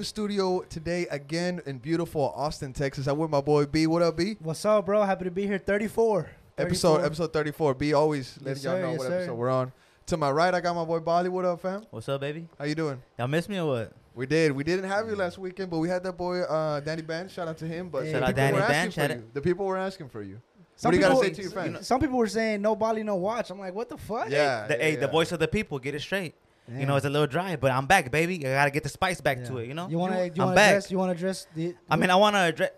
do in studio today again in beautiful Austin, Texas. I'm with my boy B. What up, B? What's up, bro? Happy to be here. 34. Episode 34. episode 34. B always letting y'all know yes, what sir. episode we're on. To my right, I got my boy Bali. What up, fam? What's up, baby? How you doing? Y'all miss me or what? We did. We didn't have you last weekend, but we had that boy uh, Danny Band. Shout out to him. But Hey. the Shout out people Danny were Band, asking shout for out- you. The people were asking for you. Some what do you got to people- say to your fans? Some people were saying no Bali, no watch. I'm like, what the fuck? Yeah, The, yeah, hey, the voice of the people, get it straight. You know, it's a little dry, but I'm back, baby. I gotta get the spice back to Yeah. it. You know. You want to? You I'm want to back. address? You want to address the? I mean, I want to address.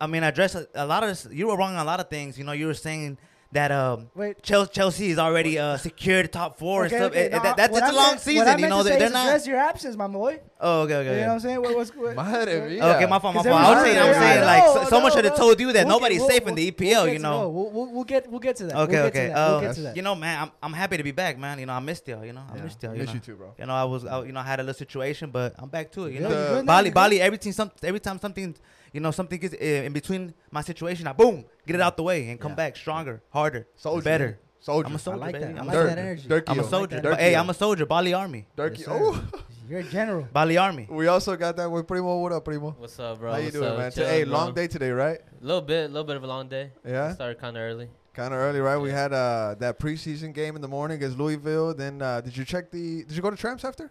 I mean, address a, a lot of. This, you were wrong on a lot of things. You know, you were saying that um, wait. Chelsea, Chelsea is already uh, secured top four Okay, and stuff. okay, Eh, no, that, that's what it's I a long meant- season. What You know, they're, they're not. address your absence, my boy. Oh, okay, okay. You know what. I'm saying? What, what's, what, Madre mia. Okay, my fault, my 'Cause fault. I was everybody- saying, I'm saying like know, so, I someone know, should have told you that We'll nobody's get- safe we'll- in the we'll EPL. You know. We'll, we'll, we'll get we'll get to that. Okay, okay. Get to that. We'll Uh, get to that. you know, man, I'm, I'm happy to be back, man. You know, I missed y'all. You know, I missed y'all. You Miss you too, bro. You know, I was, you know, I had a little situation, but I'm back to it. You know, you good now? Bali, Bali. Every time, some, every time something, you know, something gets uh, in between my situation, I boom, get it out the way and come Yeah. back stronger, harder, Soldier. better. Soldier. I'm a I soldier, like baby. that. I I'm like a Dirk. that soldier. energy. Dirk. I'm a soldier. that. But, hey, I'm a soldier. Bali Army. Dirk. Yes, oh. You're a general. Bali Army. We also got that with Primo. What up, Primo? What's up, bro? How you What's doing, up? man? Chilling, hey, bro. long day today, right? A little bit, a little bit of a long day. Yeah. Started kind of early. Kind of early, right? We had uh, that preseason game in the morning against Louisville. Then uh, did you check the? Did you go to Tramps after?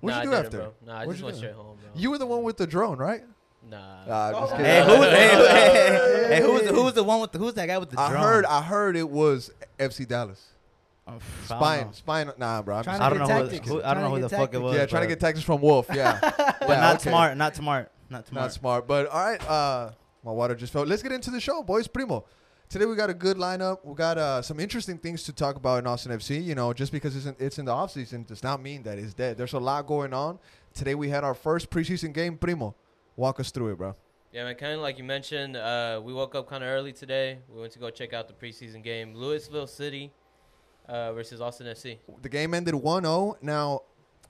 What'd nah, you do I after? didn't, bro. Nah, I What'd just you went do? straight home, bro. You were the one with the drone, right? Nah. Nah, I'm just Oh. kidding. Hey, who's, hey, who- hey, hey, hey, who's, who's the one with the, who's that guy with the I drone? heard. I heard it was FC Dallas. Oh, pff, I don't Spine, spine. Nah, bro. I'm just I don't know who, tactics. who I don't know who to the get fuck it was. yeah, trying to but- get tactics from Wolff. Yeah, but Yeah, not okay. smart, not smart, not smart. Not smart, but all right. Uh, my water just fell. Let's get into the show, boys. Primo. Today we got a good lineup. We got uh, some interesting things to talk about in Austin FC. You know, just because it's in, it's in the off season does not mean that it's dead. There's a lot going on. Today we had our first preseason game. Primo, walk us through it, bro. Yeah, man. Kind of like you mentioned, uh, we woke up kind of early today. We went to go check out the preseason game, Louisville City uh, versus Austin FC. The game ended 1-0. Now,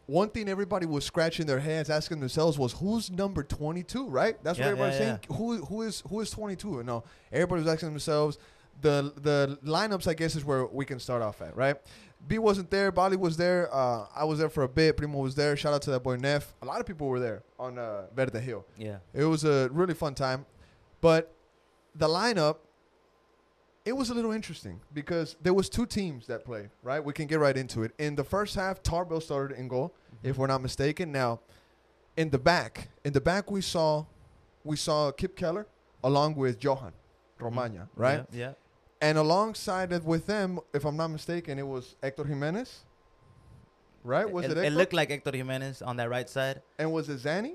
one thing everybody was scratching their heads, asking themselves was, "Who's number 22?" Right? That's Yeah, what everybody's yeah, saying. Who who is who is 22? No, everybody was asking themselves. The the lineups, I guess, is where we can start off at, right? B wasn't there. Bali was there. Uh, I was there for a bit. Primo was there. Shout out to that boy Neff. A lot of people were there on uh, Verde Hill. Yeah. It was a really fun time. But the lineup, it was a little interesting because there was two teams that played, right? We can get right into it. In the first half, Tarbell started in goal, if we're not mistaken. Now, in the back, in the back we saw we saw Kipp Keller along with Johan Romaña, right? Yeah. yeah. And alongside it with them, if I'm not mistaken, it was Hector Jimenez. Right? Was it, it, Hector? it looked like Hector Jimenez on that right side. and was it Zanny?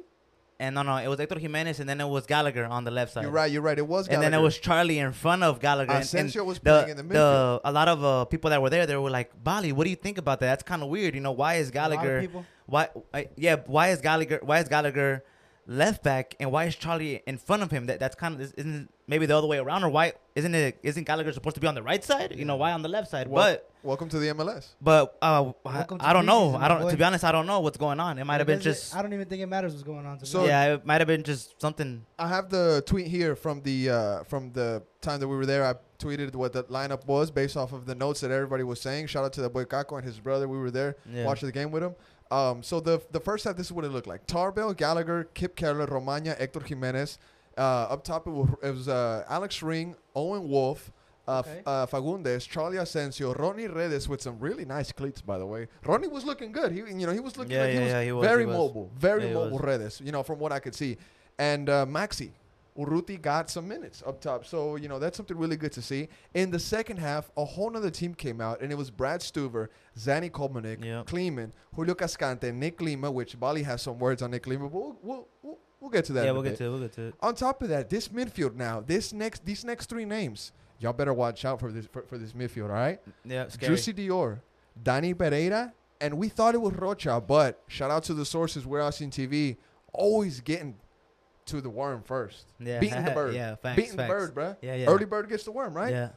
And no, no, it was Hector Jimenez, and then it was Gallagher on the left side. You're right, you're right. It was Gallagher. And then it was Charlie in front of Gallagher. and- and Asensio was playing the, in the midfield. the a lot of uh, people that were there, they were like, "Bali, what do you think about that? That's kind of weird. You know, why is A lot of Gallagher? people. Why? I, yeah, why is Gallagher? Why is Gallagher left back, and why is Charlie in front of him? That that's kind of isn't maybe the other way around, or why isn't it? Isn't Gallagher supposed to be on the right side? You know, why on the left side? Wel- but welcome to the MLS. but uh, I, I don't know. I don't. boy. To be honest, I don't know what's going on. It might have been Does it- just. I don't even think it matters what's going on. To So- me. yeah, it might have been just something. I have the tweet here from the uh, from the time that we were there. I tweeted what the lineup was based off of the notes that everybody was saying. Shout out to the boy Kako and his brother. We were there Yeah. watching the game with him. Um, so the the first half, this is what it looked like: Tarbell, Gallagher, Kipp Keller, Romaña, Hector Jimenez. Uh, up top, it was, it was uh, Alex Ring, Owen Wolff. Uh, Okay. uh, Fagúndez, Charlie Asensio, Ronnie Redes with some really nice cleats, by the way. Ronnie was looking good. He, you know, he was looking Yeah, like he yeah, was yeah, he was, very he was. mobile, very Yeah, mobile. was. Redes, you know, from what I could see, and uh, Maxi, Urruti got some minutes up top. So, you know, that's something really good to see. In the second half, a whole nother team came out, and it was Brad Stuver, Zanny Kolmanič, Yep. Kleeman, Julio Cascante, Nick Lima, which Bali has some words on Nick Lima, but we'll, we'll, we'll, we'll get to that. Yeah, we'll get bit. to it. We'll get to it. On top of that, this midfield now, this next, these next three names, y'all better watch out for this for, for this midfield, all right? Yeah, scary. Juicy Dior, Danny Pereira, and we thought it was Rocha, but shout out to the sources we're on TV, always getting to the worm first. Yeah, Beating the bird. yeah, Beating the bird, bruh. Yeah, yeah. Early bird gets the worm, right? Yeah.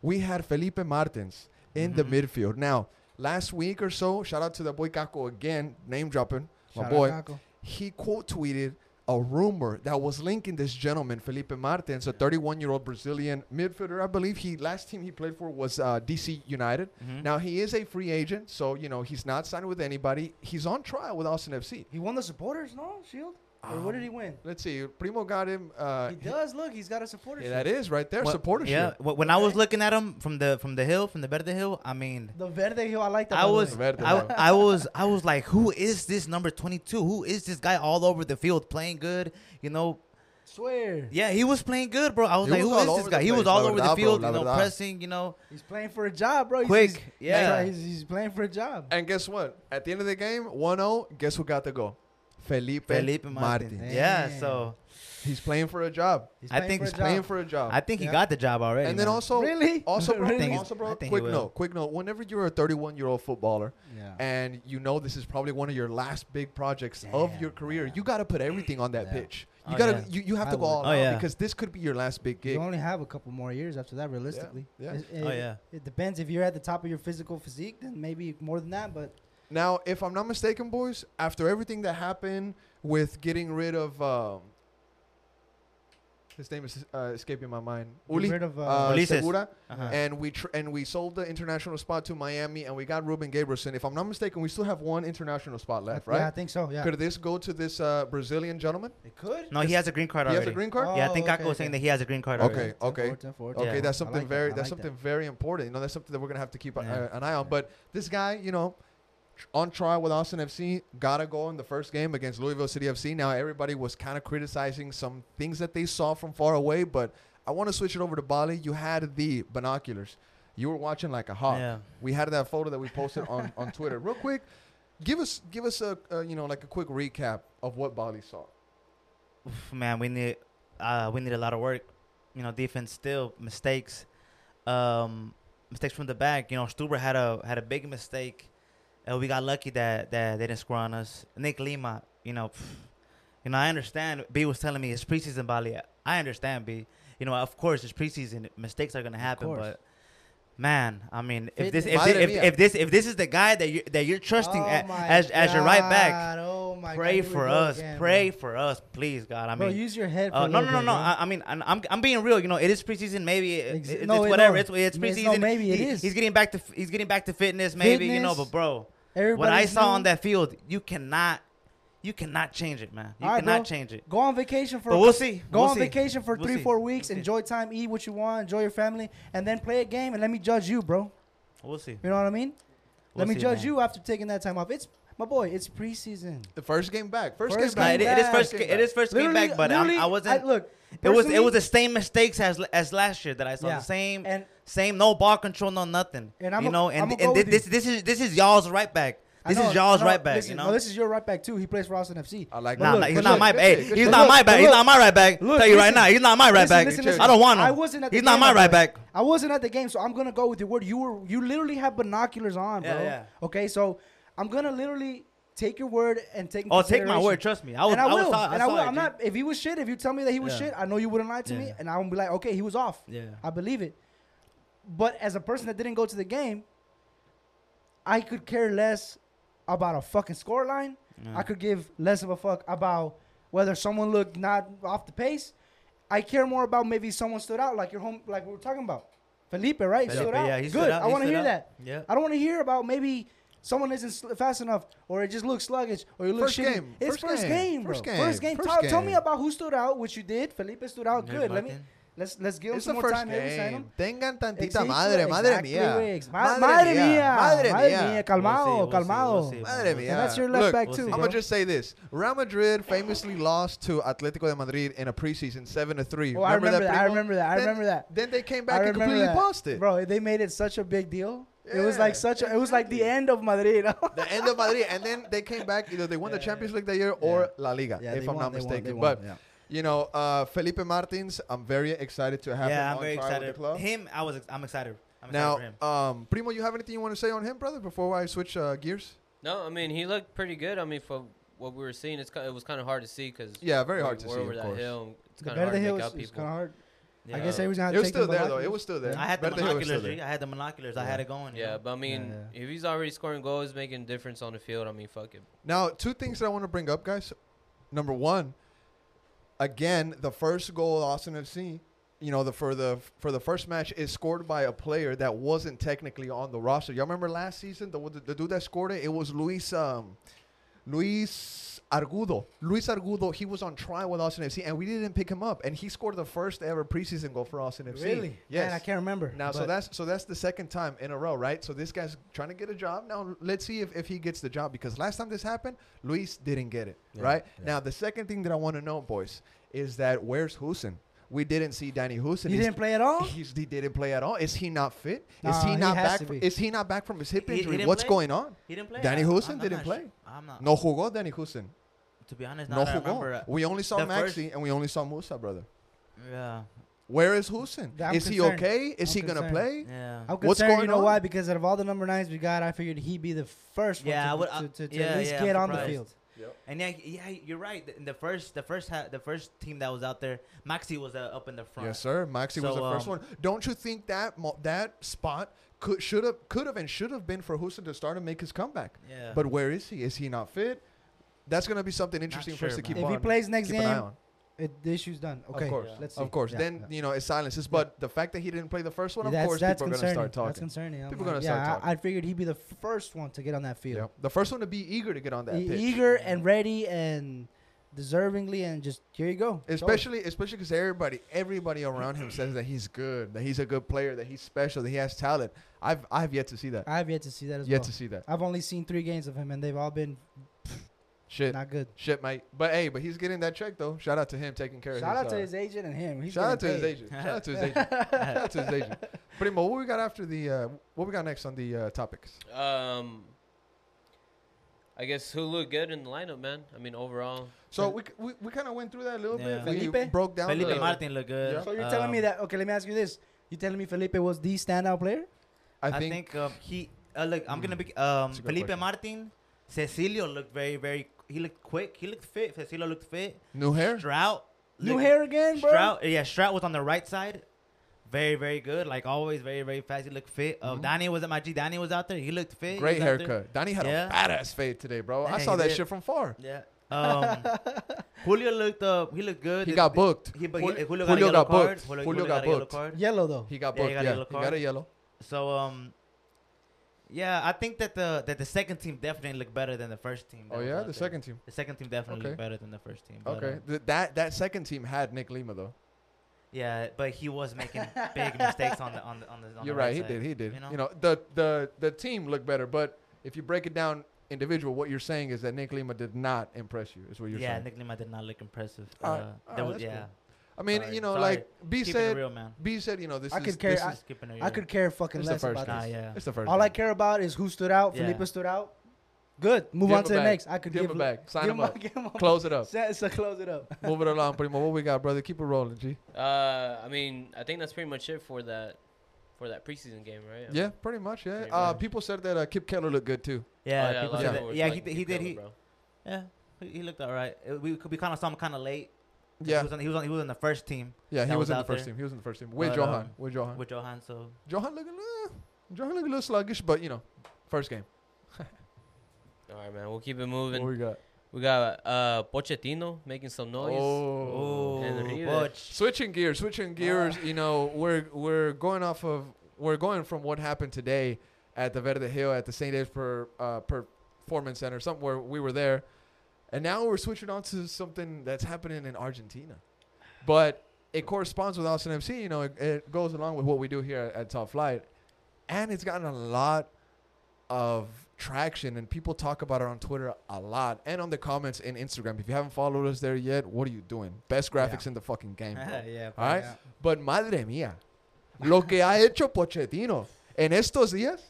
We had Felipe Martins in the Mhm. midfield. Now, last week or so, shout out to the boy Kako again, name dropping, my Shout boy. He quote tweeted a rumor that was linking this gentleman, Felipe Martins, a 31 year old Brazilian midfielder. I believe he last team he played for was uh, DC United. Mhm. Now he is a free agent, so you know he's not signed with anybody. He's on trial with Austin FC. He won the supporters, no shield. Or what did he win? Let's see. Primo got him. Uh, he does. Look, he's got a supporter. yeah, that is right there. Well, supportership. Yeah, wh- when I was looking at him from the from the hill, from the Verde Hill, I mean, The Verde Hill. I like that. I by the was. Verde I, I was I was like, who is this number 22? Who is this guy all over the field playing good? You know, Swear. yeah, he was playing good, bro. I was He like, was who all is over this the guy? He was all la over the verdad, bro, field, la you know, verdad. pressing, you know, He's playing for a job, bro. He's, quick. He's, Yeah. He's, he's playing for a job. And guess what? At the end of the game, 1-0, guess who got the goal? Felipe, Felipe Martin. Martin. Yeah, so He's playing for a job. He's I think He's job. playing for a job. I think he Yeah. got the job already. and then man. also, Really? also, bro, Really? think also, bro, I think he quick note, quick note. Whenever you're a 31 year old footballer Yeah. and you know this is probably one of your last big projects of your career, yeah. you got to put everything on that Yeah. pitch. You Oh, gotta, yeah. you, you have I to go would. all Oh, out yeah. because this could be your last big gig. You only have a couple more years after that, realistically. yeah. It, Oh, yeah. It depends. If you're at the top of your physical physique, then maybe more than that. But Now, if I'm not mistaken, boys, after everything that happened with getting rid of, um, his name is uh, escaping my mind, get Uli rid of, uh, uh, Segura, Uh-huh. and we tr- and we sold the international spot to Miami, and we got Ruben Gabrielsen. If I'm not mistaken, we still have one international spot left, right? Yeah, I think so. Yeah. Could this go to this uh, Brazilian gentleman? it could. no, he has a green card He already. has a green card. Oh, yeah, I think okay, Kako was saying okay. that he has a green card Okay. already. okay. 10-4, 10-4, Okay, Yeah. that's something like very I that's like that. something very important. You know, that's something that we're gonna have to keep a- Yeah. an eye on. But this guy, you know, tr- on trial with Austin FC, got a goal in the first game against Louisville City FC. Now everybody was kind of criticizing some things that they saw from far away, but I want to switch it over to Bali. You had the binoculars. You were watching like a hawk. Yeah. We had that photo that we posted on, on Twitter. Real quick, give us give us a, a you know like a quick recap of what Bali saw. Oof, man, we need uh, we need a lot of work. You know, defense still mistakes, um, mistakes from the back. You know, Stuver had a had a big mistake, and we got lucky that that they didn't score on us. Nick Lima, you know, pff, you know, I understand. B was telling me it's preseason, Bali. I understand, B. You know, of course, it's preseason. Mistakes are gonna happen, but. Man, I mean, if this, if this, if, if this, if this is the guy that you that you're trusting Oh a- my as as your right back, Oh pray God, for us, again, pray bro. for us, please, God. I bro, mean, use your head. For uh, no, no, no, no. I, I mean, I'm, I'm I'm being real. You know, it is preseason. Maybe it, Ex- it- no, it's whatever. It's it's preseason. no, maybe it He- is. He's getting back to he's getting back to fitness. Maybe you know, but bro, what I Everybody's saw on that field, you cannot, you cannot change it, man. You All right, cannot bro. change it. Go on vacation for. But we'll see. Go We'll on see. vacation for We'll three, see. four weeks. We'll see. Enjoy time, eat what you want, enjoy your family, and then play a game and let me judge you, bro. We'll see. You know what I mean? We'll let me see, judge man. you after taking that time off. It's my boy. It's preseason. The first game back. First, First game Nah, back. it, it is back. first. It is first game back, but I'm, I wasn't. look. it was it was the same mistakes as as last year that I saw. Yeah. The same and same no ball control, no nothing. And I'm you a- know, I'm and, and thi- this this is this is y'all's right back. This know- is y'all's I know, right back. listen, you no, know. this is your right back too. He plays for Austin FC. I like But Nah, that. nah, look, he's not look, my good hey, he's shit. not my but back. He's not my right back. Look, Tell you right now, he's not my right Listen, back. listen, listen. I don't want him. I wasn't at the He's game, not my right back. I wasn't at the game, so I'm gonna go with your word. You were you literally have binoculars on, bro. Yeah, yeah. Okay, so I'm gonna literally take your word and take. Oh, take my word. Trust me. I was. and I I will. was. I and I will. I'm not. If he was shit, if you tell me that he was Yeah. shit, I know you wouldn't lie to me, and I would be like, okay, he was off. Yeah. I believe it. But as a person that didn't go to the game, I could care less about a fucking score line. Yeah. I could give less of a fuck about whether someone looked not off the pace. I care more about maybe someone stood out, like your home, like we were talking about. Felipe, right? Felipe, stood out. yeah, he Good. stood out. I want to hear out. that. Yeah. I don't want to hear about maybe someone isn't sl- fast enough, or it just looks sluggish, or you look First shitty. game. It's First first, game. game, bro. First game. First game. First Tell, tell me about who stood out, which you did. Felipe stood out. There's Good. Let me Martin. Let's let's give them some more first time. Maybe game. Tengan tantita Exactly, madre, madre exactly, mía. Ma- Madre mía, Madre madre mía. mía, calmado, We'll see, we'll see, calmado. we'll Madre mía. And that's your left Look, back we'll too, see. I'm gonna just say this: Real Madrid famously lost to Atletico de Madrid in a preseason seven to three. Oh, I remember that. I remember that. I Then- remember that. Then they came back and completely that. lost it. Bro, they made it such a big deal. it was like such a, it was like the end of Madrid. The end of Madrid, and then they came back. Either they won the Yeah. Champions League that year or La Liga, Yeah, if I'm won, not mistaken. won, but yeah. You know, uh, Felipe Martins, I'm very excited to have him Yeah, I'm on very trial excited. the club. Him, I was. I'm excited. I'm excited Now, for him. um, Primo, you have anything you want to say on him, brother? Before I switch uh, gears? No, I mean he looked pretty good. I mean for what we were seeing, it's ki- it was kind of hard to see because Yeah, very hard to we're see, over of that course. hill. It's kind of hard Verde to Hill make is, out people. kind of hard. I Yeah. guess everyone's gonna have It was take still the there though. It was still there. I had the Verde Hill was binoculars. still there. I had the binoculars. I had it going. you Yeah, know? but I mean, yeah. if he's already scoring goals, making a difference on the field, I mean, fuck it. Now, two things that I want to bring up, guys. Number one, again, the first goal Austin FC, you know, the for the for the first match is scored by a player that wasn't technically on the roster. Y'all remember last season the the, the dude that scored it? It was Luis um, Luis Argudo. Luis Argudo. He was on trial with Austin FC, and we didn't pick him up, and he scored the first ever preseason goal for Austin FC. Really? Yes. Man, I can't remember. Now, so that's so that's the second time in a row, right? So this guy's trying to get a job. Now let's see if, if he gets the job because last time this happened, Luis didn't get it, Yeah, right? yeah. Now the second thing that I want to know, boys, is that where's Hoesen? We didn't see Danny Hoesen. he He's- didn't play at all. He's, he didn't play at all. Is he not fit? Is Nah, he he not has back? to fr- be. is he not back from his hip He- he injury? didn't What's play? going on? He didn't play. Danny I- Hoesen I'm- I'm didn't not play. su- I'm not. No jugó Danny Hoesen. To be honest, No now that jugó. remember. uh, We only saw the Maxi and we only saw Moussa, brother. Yeah. Where is Hoesen? Yeah, I'm Is he okay? Is I'm he gonna play? Yeah. I'm What's concerned. going you know on? why? Because out of all the number nines we got, I figured he'd be the first one Yeah, I to, would- to, I- to, to yeah, at least yeah, get I'm on the surprised. Field. And yeah, yeah, you're right. The- the first, the first, ha- the first team that was out there, Maxi was uh, up in the front. Yes, sir. Maxi was So, the first um, one. Don't you think that mo- that spot could should have could have and should have been for Hoesen to start and make his comeback? Yeah. But where is he? Is he not fit? That's gonna be something interesting for us sure, to keep man. If on. he plays next keep game, on. It, the issue's done. Okay, course. let's see. Of course. Yeah, then yeah. you know it silences. But the fact that he didn't play the first one, of that's, course, that's people are gonna concerning. start That's talking. concerning. I'm People like, gonna yeah, start I, I figured he'd be the first one to get on that field. Yeah. The first one to be eager to get on that E- pitch. eager and ready and deservingly and just here you go. Show. Especially, especially because everybody, everybody around him says that he's good, that he's a good player, that he's special, that he has talent. I've, I've yet to see that. I've yet to see that as Yet well. to see that. I've only seen three games of him and they've all been Shit, not good. shit, mate. But hey, but he's getting that check though. Shout out to him taking care Shout of Shout out to uh, his agent and him. He's Shout out to getting his agent. Shout out to his agent. Shout out to his agent. Primo, what we got after the? Uh, what we got next on the uh, topics? Um, I guess who looked good in the lineup, man. I mean, overall. So we we, we kind of went through that a little Yeah. bit. We Felipe? broke down. Felipe the, Martin looked good. Yeah. So you're telling me Um, that? Okay, let me ask you this. You telling me Felipe was the standout player? I I think, think, um, he. Uh, look, I'm gonna be. Um, That's a good Felipe question. Martin, Cecilio looked very, very. He looked quick. He looked fit. Cecilio looked fit. new hair. Stroud. New looked- hair again, bro. Stroud, yeah, Stroud was on the right side. Very, very good. Like always, very, very fast. He looked fit. Uh, Mhm. Danny was at my G. Danny was out there. He looked fit. Great was out there. haircut. Donnie had Yeah. a badass fade today, bro. I saw that did. shit from far. Yeah. Um, Julio looked. up. he looked good. He got booked. He, but Julio- he, Julio, Julio got a got booked. Julio, Julio Julio got got a yellow booked. Yellow though. He got Yeah, he booked. got a Yeah, yellow he got a yellow. So um, yeah, I think that the that the second team definitely looked better than the first team. Oh yeah, the there. second team. The second team definitely Okay. looked better than the first team. but, Okay, um, Th- that that second team had Nick Lima though. yeah, but he was making big mistakes on the on the on the. On You're the right. right He did. He did. you know? You know, the the the team looked better, but if you break it down individual, what you're saying is that Nick Lima did not impress you. Is what you're yeah, saying. Nick Lima did not look impressive. Alright, Uh, was, yeah, cool. I mean, Sorry, you know, sorry. like B keeping said. real, man. B said, you know, this I is could care- this I- is, Just I could care fucking It's the less first about Nah, this. yeah. it's the first. All I care about is who stood out. Yeah. Felipe stood out. Good. Move Give on to the bag. next. I could Give give him a bag. Sign him him up. give him a- Close it up. So, so close it up. Move it along, Primo. What we got, brother? Keep it rolling, G. Uh, I mean, I think that's pretty much it for that, for that preseason game, right? I Yeah, mean, pretty much. Yeah. Pretty Uh, much. people said that uh, Kipp Keller looked good too. Yeah, oh, yeah, a people lot said of that- people were yeah, he did. He did. He yeah, he, he looked all right. We we kind of saw him kind of late. Yeah. he was on, he was on, he was on the first team Yeah, he was, was in the first there. team. He was in the first team with But, Johan. um, with Johan. with Johan. So Johan looking, uh, Johan looking a little sluggish, but you know, first game. All right, man. We'll keep it What moving. we got? We got uh Pochettino making some noise. Oh. oh, Switching gears, switching gears. You know, we're we're going off of we're going from what happened today at the Verde Hill at the St. Dave's per, uh, Performance Center, somewhere we were there, and now we're switching on to something that's happening in Argentina, but it corresponds with Austin FC. You know, it, it goes along with what we do here at Top Flight, and it's gotten a lot of traction and people talk about it on Twitter a lot and on the comments in Instagram. If you haven't followed us there yet, what are you doing? Best graphics Yeah. in the fucking game. yeah, All right. Yeah. But madre mía, lo que ha hecho Pochettino en estos días,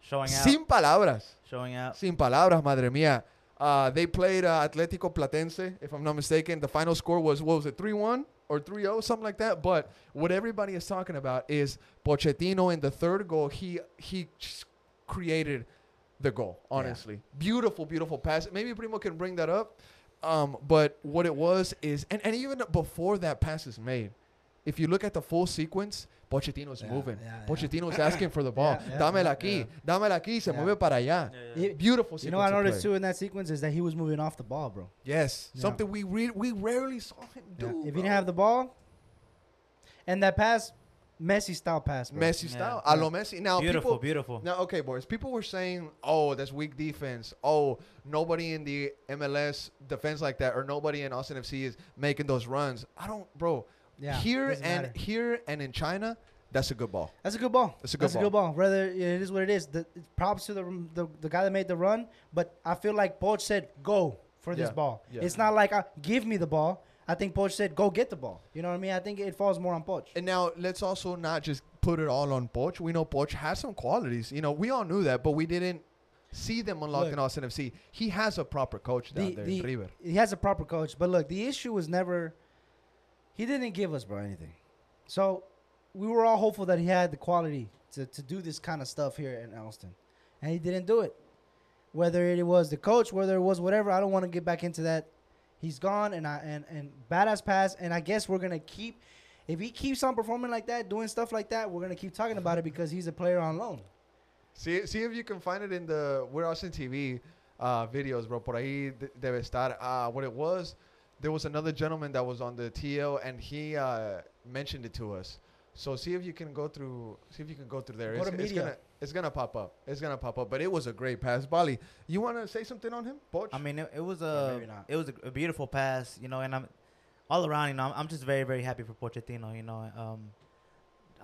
showing out, sin palabras, showing out. sin palabras, madre mía. Uh, they played uh, Atlético Platense, if I'm not mistaken. The final score was, what was it, 3-1 or 3-0, something like that. But what everybody is talking about is Pochettino in the third goal, he, he created the goal, honestly. Beautiful, beautiful pass. Maybe Primo can bring that up. Um, but what it was is, and, and even before that pass is made, if you look at the full sequence, Pochettino's Yeah, moving. yeah, yeah. Pochettino's asking for the ball. Yeah, yeah, Dámela aquí, yeah. dámela aquí, se Yeah. mueve para allá. You- Beautiful You know what I noticed too in that sequence is that he was moving off the ball, bro. Yes, Yeah. something we re- we rarely saw him Yeah. do. If he didn't have the ball, and that pass, Messi style pass, bro. Messi Yeah. style, a lo Messi. Now beautiful, people, beautiful. Now, okay, boys. People were saying, "Oh, that's weak defense. Oh, nobody in the MLS defense like that, or nobody in Austin FC is making those runs." I don't, bro. Yeah, here and matter. here and in China, that's a good ball. That's a good ball. That's a good That's a good ball. Rather, it is what it is. The props to the, the the guy that made the run, but I feel like Poch said go for this ball. yeah. It's not like uh, give me the ball. I think Poch said go get the ball. You know what I mean? I think it falls more on Poch. And now let's also not just put it all on Poch. We know Poch has some qualities. You know, we all knew that, but we didn't see them unlocked Look. in Austin FC. He has a proper coach down The- there the- River. He has a proper coach, but look, the issue was never. He didn't give us bro anything, so we were all hopeful that he had the quality to, to do this kind of stuff here in Austin, and he didn't do it. Whether it was the coach, whether it was whatever, I don't want to get back into that. He's gone, and I and and badass pass, and I guess we're gonna keep. If he keeps on performing like that, doing stuff like that, we're gonna keep talking about it because he's a player on loan. See, see if you can find it in the We're Austin TV uh, videos, bro. Por ahí debe estar. Uh, what it was, there was another gentleman that was on the TL, and he uh, mentioned it to us. So see if you can go through. See if you can go through there. Go it's, to it's media. gonna it's gonna pop up. It's gonna pop up. But it was a great pass, Bali. You want to say something on him, Poch? I mean, it, it was a maybe it was a, a beautiful pass, you know, and I'm all around, you know, I'm, I'm just very very happy for Pochettino, you know. Um,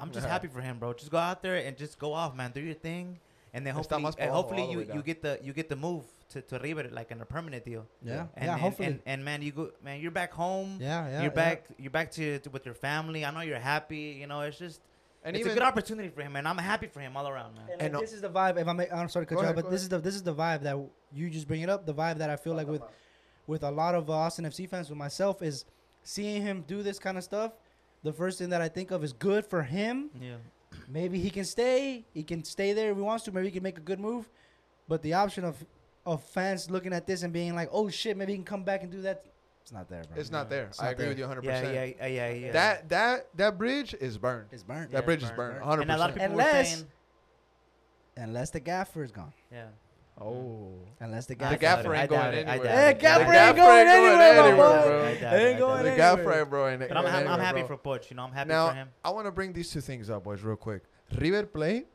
I'm just Yeah. happy for him, bro. Just go out there and just go off, man. Do your thing, and then hopefully, and hopefully the you, you get the you get the move to to River like in a permanent deal. Yeah, And, yeah, and, hopefully. and, and man, you go, man, you're back home. yeah, yeah. you're yeah. back. You're back to, to with your family. I know you're happy. You know, it's just and it's a good opportunity for him, and I'm happy for him all around, man. And, And, like, uh, this is the vibe. If I make, I'm sorry to cut you off, but this is the this is the vibe that you just bring it up. The vibe that I feel like with with a lot of uh, Austin FC fans, with myself, is seeing him do this kind of stuff. The first thing that I think of is good for him. Yeah. Maybe he can stay. He can stay there if he wants to. Maybe he can make a good move. But the option of of fans looking at this and being like, "Oh shit, maybe he can come back and do that," it's not there, bro. It's not there. It's I not agree there. with you 100. Yeah, percent yeah, yeah, yeah, yeah. That that that bridge is burned. It's burnt. That Yeah, bridge is burned. 100. and a lot of percent people were Unless- saying, Unless the gaffer is gone. yeah. Oh. Unless the gaffer. The gaffer doubt ain't I going doubt it, I anywhere. doubt gaffer ain't going anywhere, my anywhere, boy. bro. I Ain't I doubt going it. The gaffer bro. ain't But I'm, I'm, I'm happy bro. for Poch. You know, I'm happy Now, for him. I want to bring these two things up, boys, real quick. River Plate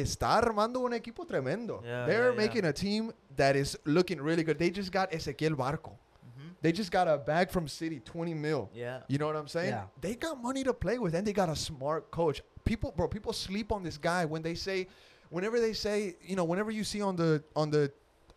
está armando un equipo tremendo. Yeah, They're yeah, yeah. making a team that is looking really good. They just got Ezequiel Barco. hmm They just got a bag from City, 20 mil. Yeah. You know what I'm saying? Yeah. They got money to play with, and they got a smart coach. People, bro, people sleep on this guy when they say, whenever they say, you know, whenever you see on the on the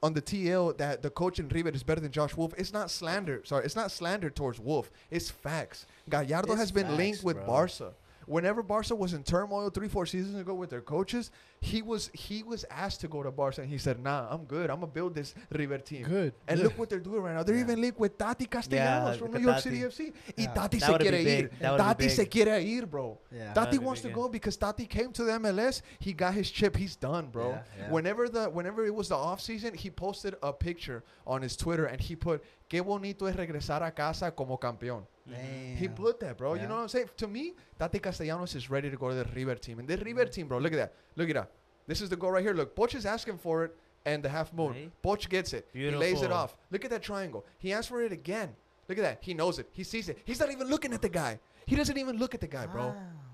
on the TL that the coach in River is better than Josh Wolff, it's not slander. Sorry, it's not slander towards Wolff. It's facts. Gallardo It's has been facts, linked with bro. Barca. Whenever Barca was in turmoil three, four seasons ago with their coaches, he was he was asked to go to Barca, and he said, "Nah, I'm good. I'm gonna build this River team." Good. And look what they're doing right now. They're Yeah. even linked with Tati Castellanos Yeah, from with New York City FC. Yeah. Y Yeah. Tati That se would be quiere big. ir. That would be Tati se big. quiere ir, bro. Yeah. Tati That'd be wants to big, go because Tati came to the MLS. He got his chip. He's done, bro. Yeah, yeah. Whenever the whenever it was the off season, he posted a picture on his Twitter and he put "Qué bonito es regresar a casa como campeón." He Damn. put that, bro. You know what I'm saying? To me, Tati Castellanos is ready to go to the River team. And the River mm. team, bro, look at that. Look at that. This is the goal right here. Look, Poch is asking for it and the half moon. Right. Poch gets it. He lays it off. Look at that triangle. He asks for it again. Look at that. He knows it. He sees it. He's not even looking at the guy. He doesn't even look at the guy, bro. Ah.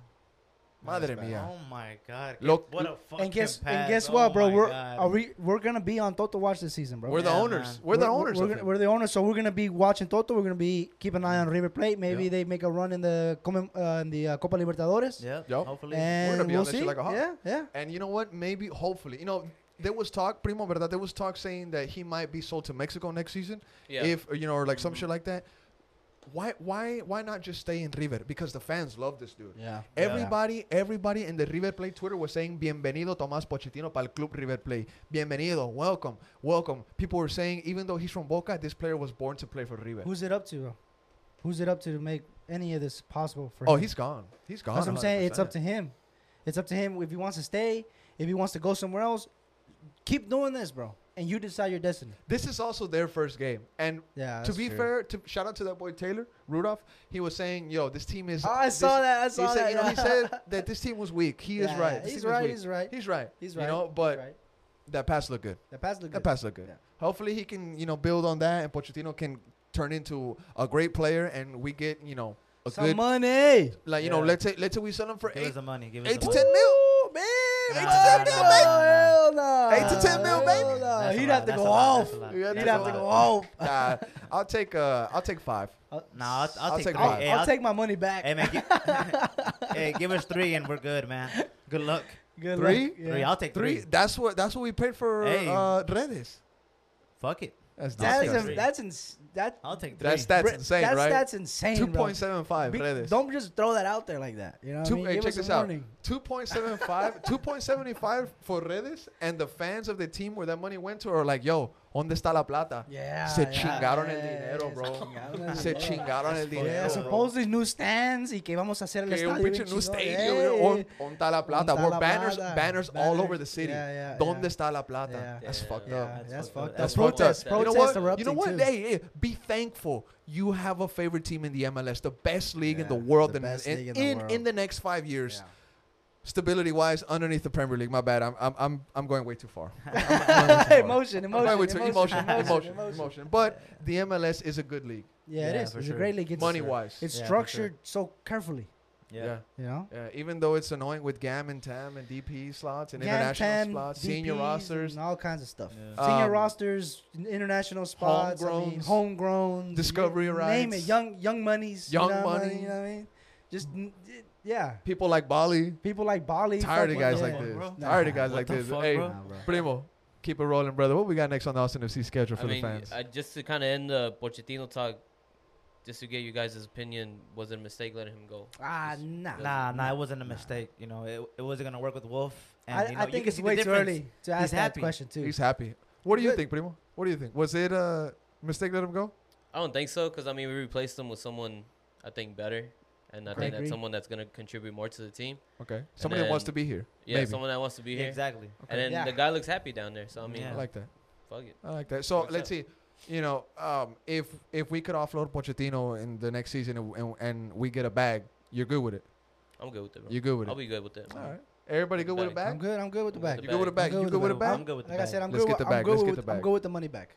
Madre mía. Oh my God. Look- what a fucking And guess pass. and guess Oh what, bro? We're God. are we we're gonna be on Toto Watch this season, bro. We're the Yeah, owners. man. We're the owners We're, of gonna, we're the owners, so we're gonna be watching Toto. We're gonna be keep an eye on River Plate. Maybe Yeah. they make a run in the uh, in the uh, Copa Libertadores. Yeah. Yup. Hopefully. And gonna be on we'll that shit see. like a hawk. yeah, yeah. And you know what? Maybe, hopefully, you know, there was talk, Primo, verdad? There was talk saying that he might be sold to Mexico next season. Yeah. If you know, or like some Mhm. shit like that. Why, why, why not just stay in River? Because the fans love this dude. Yeah. Everybody, everybody in the River Plate Twitter was saying, "Bienvenido Tomás Pochettino para el Club River Plate. Bienvenido, welcome, welcome." People were saying, even though he's from Boca, this player was born to play for River. Who's it up to? Bro? Who's it up to to make any of this possible for oh, him? he's gone. He's gone. That's what I'm saying. It's up to him. It's up to him if he wants to stay. If he wants to go somewhere else, keep doing this, bro. And you decide your destiny. This is also their first game, and Yeah. to be true. fair, to shout out to that boy Taylor Rudolph, he was saying, "Yo, this team is." Oh, I this- saw that. I He saw said, that. you know, he said that this team was weak. He is right. yeah, He's team is right. weak. He's right. He's right. He's You know, but right. that pass looked good. the pass looked good. That pass looked good. Yeah. Hopefully, he can you know build on that, and Pochettino can turn into a great player, and we get you know a Some good money. like you know let's say let's say we sell him for Give us eight the money. Give us eight the to money. ten mil. Ooh, man. Nah, Eight to ten mil, baby. nah, nah. Hell no. Eight to 10 mil, baby. no. That's He'd have to go off. that's a lot. You have He'd have to go off. off. Nah, I'll take uh I'll take five. Nah, I'll, I'll, I'll take, take three. five. Hey, I'll I'll take my money back. Hey man, give, hey, give us three and we're good, man. Good luck. Good Three? luck. Yeah. Three. I'll take Three. three. That's what that's what we paid for Hey. uh Redes. Fuck it. That's I'll That's take disgusting. three. that's ins- that. I'll take three. That's that's Bro, insane, that's, right? That's insane. Two bro. point seven five Be- Don't just throw that out there like that. You know what Two- I mean? hey, Give check us this a out. warning. 2.75 2.75 for Redes and the fans of the team where that money went to are like, yo, ¿dónde está la plata? Yeah. Se yeah, chingaron el yeah, dinero, se bro. chingaron el Se dinero. chingaron el dinero, bro. supposedly new stands y que vamos a hacer el Que un estadio. pinche bien new stadium. ¿dónde ¿dónde está la plata? ¿Dónde está More banners, plata? banners all over the city. Yeah, yeah, ¿Dónde está la plata? Yeah. That's fucked up. that's fucked up. That's Protests, fucked up. You know what? You know what? Hey, hey, be thankful. You have a favorite team in the MLS, the best league in the world, the in, best in, league in the world. in the next five years. Yeah. Stability wise, underneath the Premier League. My bad. I'm I'm I'm, I'm going way too far. emotion, I'm emotion, going way too- emotion, emotion, emotion, emotion. But the MLS is a good league, Yeah, it Yeah, is. It's sure. a great league. It's, money wise. it's Yeah, for structured so carefully. Yeah. You know. Yeah, even though it's annoying with GAM and TAM and DP slots and Gam, international Tam, slots, senior rosters, and all kinds of stuff. Yeah. Senior Um, rosters, international spots, I mean, homegrown, discovery name it, rights. young young monies, you Young know what I money. mean? You know what I mean? Just n- it- yeah, people like Bali. people like Bali. Tired of guys with- like this. bro. Tired of guys What like the this. fuck, hey, bro? Nah, bro. Primo, keep it rolling, brother. What we got next on the Austin FC schedule for I mean, fans? I, just to kind of end the Pochettino talk, just to get you guys' opinion, was it a mistake letting him go? Ah, Just- nah. Nah, nah, it wasn't a mistake. You know, it, it wasn't gonna work with Wolff. And, I, you know, I you think can it's see the way too difference. early to ask He's that happy. question too. He's happy. What do you Good. think, Primo? What do you think? Was it a mistake let him go? I don't think so, because I mean, we replaced him with someone I think better, and I Okay. think Agree. that's someone that's gonna contribute more to the team. Okay, somebody that wants to be here. Yeah, Maybe. someone that wants to be here. exactly. And then Yeah. the guy looks happy down there. So I mean, Yeah. I like that. fuck it. I like that. So let's up? see. You know, um, if if we could offload Pochettino in the next season and, and, and we get a bag, you're good with it. I'm good with it. Bro. You're good with it. I'll be good with it. All right. Everybody good with a Bag. I'm good. I'm good with the bag. You good with a I'm bag? You good with a bag. bag? I'm good with the bag. Like I said, I'm Let's good. with, the bag. I'm Let's get with, the I'm good with the money back.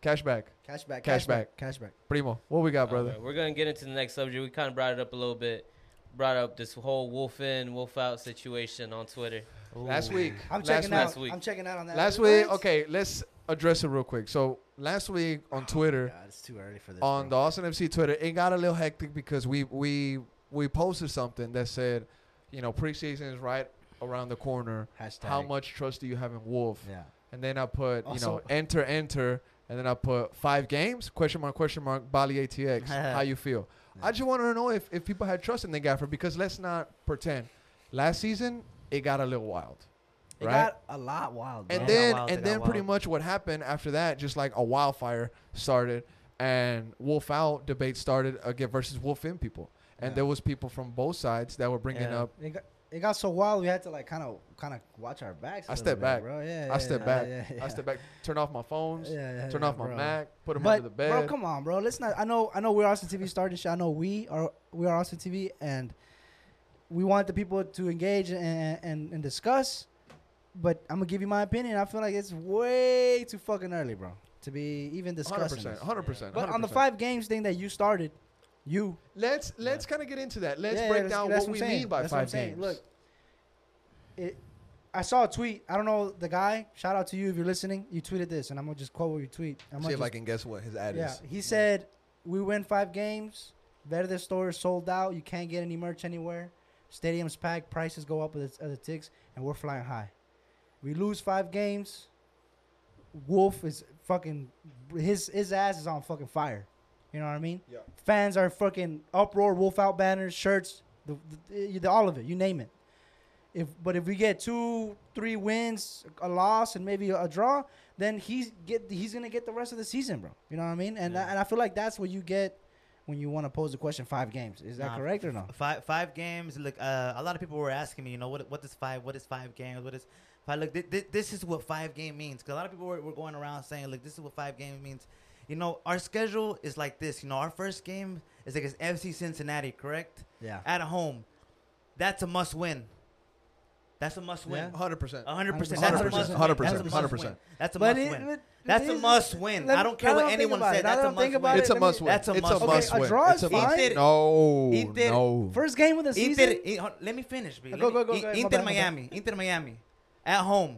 Cash back. Cash back. Cash Cash, back. back. Cash back. Primo, what we got, brother? Alright, we're gonna get into the next subject. We kind of brought it up a little bit. Brought up this whole wolf in, wolf out situation on Twitter. Last week. I'm last checking week. out. Last week. I'm checking out on that. Last What? week, okay, let's address it real quick. So last week on oh Twitter, God, it's too early for this. on the bro. Austin FC Twitter, it got a little hectic because we we we posted something that said, you know, preseason is right around the corner. hashtag. How much trust do you have in Wolff? Yeah. And then I put, you know, enter, enter, and then I put five games? Question mark, question mark, Bali ATX. How you feel? I just want to know if, if people had trust in the gaffer because let's not pretend. Last season, it got a little wild. It right? got a lot wild. And. Yeah, then wild, and then pretty much what happened after that, just like a wildfire started, and Wolff out debate started again versus Wolff in people, and Yeah. there was people from both sides that were bringing Yeah. up. It got, so wild we had to like kind of kind of watch our backs. I little step back. bro. Yeah, I yeah, step yeah, back. Yeah. I step back, turn off my phones, Yeah, yeah, turn off my bro. Mac, put them But under the bed. bro, come on, bro. Let's not. I know. I know. We're Austin TV starting shit. I know we are. We are Austin TV, and we want the people to engage and and, and discuss. But I'm gonna give you my opinion. I feel like it's way too fucking early, bro, to be even discussing. Hundred discussing. percent, this. hundred percent. But on the five games thing that you started, you let's let's kind of get into that. Let's Yeah, break yeah, down what we saying. mean by That's five games. Look, it. I saw a tweet. I don't know the guy. Shout out to you if you're listening. You tweeted this, and I'm gonna just quote what you tweet. I'm see if just, I can guess what his ad Yeah, is. he said we win five games. Verde store is sold out. You can't get any merch anywhere. Stadiums packed. Prices go up with the ticks, and we're flying high. We lose five games. Wolff is fucking his his ass is on fucking fire. You know what I mean? Yeah. Fans are fucking uproar. Wolff out banners, shirts, the, the, the all of it. You name it. If but if we get two, three wins, a loss, and maybe a, draw, then he's get he's gonna get the rest of the season, bro. You know what I mean? And Yeah. I, and I feel like that's what you get when you want to pose the question five games. Is that Nah, correct or no? Five five games. Look, uh, a lot of people were asking me, you know, what what is five? What is five games? What is But look, thi- thi- this is what five game means. Cause a lot of people were, were going around saying, look, this is what five game means. You know, our schedule is like this. You know, our first game is against FC Cincinnati, correct? Yeah. At home. That's a must win. That's a must win. Yeah. 100%. Hundred percent. 100, That's a must win. 100%, That's a must 100%. win. That's a But must it- win. That's a must win. let I don't care now what that I anyone about said. That's that a I'm must win. about It's a must win. That's a it's must win. must Okay, a draw it's is a must fine. No, Inter- no. First game of the season. Inter, let me finish, B. Go, go, go, go, I- go ahead. My Inter bad, my bad. Miami. Inter Miami. At home.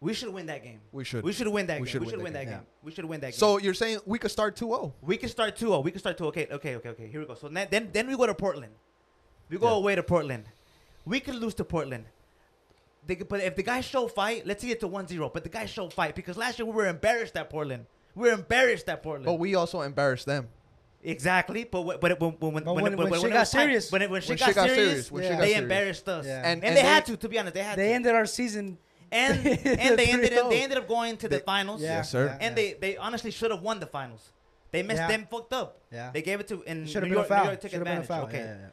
We should win that game. We should. We should win that We game. should we win should that win that game. game. We should win that game. So you're saying we could start oh? 2-0? we could start 2-0. We could start 2 Okay, okay, okay, okay. Here we go. So na- then then we go to Portland. We go Yeah. away to Portland. We could lose to Portland. They could, but if the guys show fight, let's see it to 1-0. But the guys show fight because last year we were embarrassed at Portland. We were embarrassed at Portland. But we also embarrassed them. exactly. But wh- but when when when But when, when- when when, shit got was serious- when it, when shit When got shit got serious, serious, when shit got they serious. embarrassed us. Yeah. And, And- they and had to. To be honest, they had They to. ended our season. And and they ended up they ended up going to the finals. Yeah, Yes, sir. yeah, And yeah. they they honestly should have won the finals. They messed Yeah. them fucked up. Yeah. They gave it to and Should New have been a York, foul. New York took Should have been a advantage. foul. Okay, Yeah, yeah, yeah.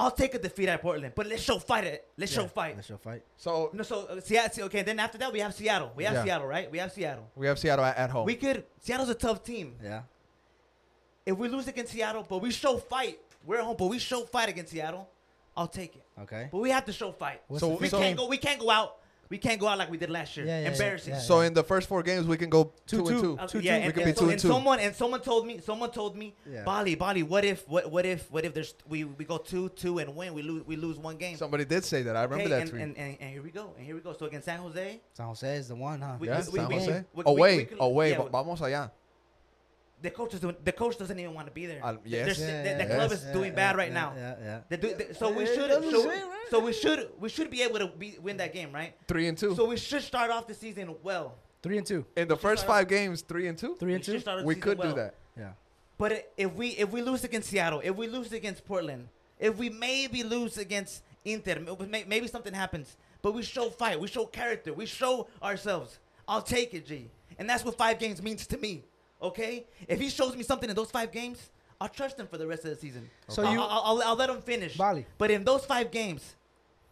I'll take a defeat at Portland, but let's show fight it. Let's show fight. Let's show fight. So No, so uh, Seattle. Okay, then after that we have Seattle. We have Yeah. Seattle, right? We have Seattle. we have Seattle at, at home. We could. Seattle's a tough team. Yeah. If we lose against Seattle, but we show fight, we're at home, but we show fight against Seattle, I'll take it. Okay. But we have to show fight. What's So- we so- can't go. We can't go out. We can't go out like we did last year. Yeah, yeah, yeah, Embarrassing. yeah. so in the first four games, we can go 2 Two-two. and 2. Uh, Two, yeah, two. and, We could and be so- two and and two. someone and someone told me someone told me Yeah. Bali Bali what if what what if what if there's we, we go two two and win we lose we lose one game Somebody did say that. I remember okay, that and, tweet. and, and, and here we go and here we go so against San Jose San Jose is the one, huh? We- yeah, we- San we- Jose. we- we- away, we could- away. yeah, vamos allá. The coach is doing, the coach doesn't even want to be there Al- There's- yes. the, the yeah, club yes. is doing bad right yeah, now Yeah, yeah. They do- they- so we should so, say, right? so we should we should be able to be, win that game right 3 and 2. so we should start off the season well Three and two. in the should first start- 5 games, 3 and 2. Three and We two. start We could well. do that. Yeah. But i- if we if we lose against Seattle, if we lose against Portland, if we maybe lose against Inter, maybe something happens. But we show fight, we show character, we show ourselves. I'll take it, G. And that's what five games means to me. Okay? If he shows me something in those five games, I'll trust him for the rest of the season. So I'll, you- I'll, I'll, I'll let him finish. Bali. But in those five games,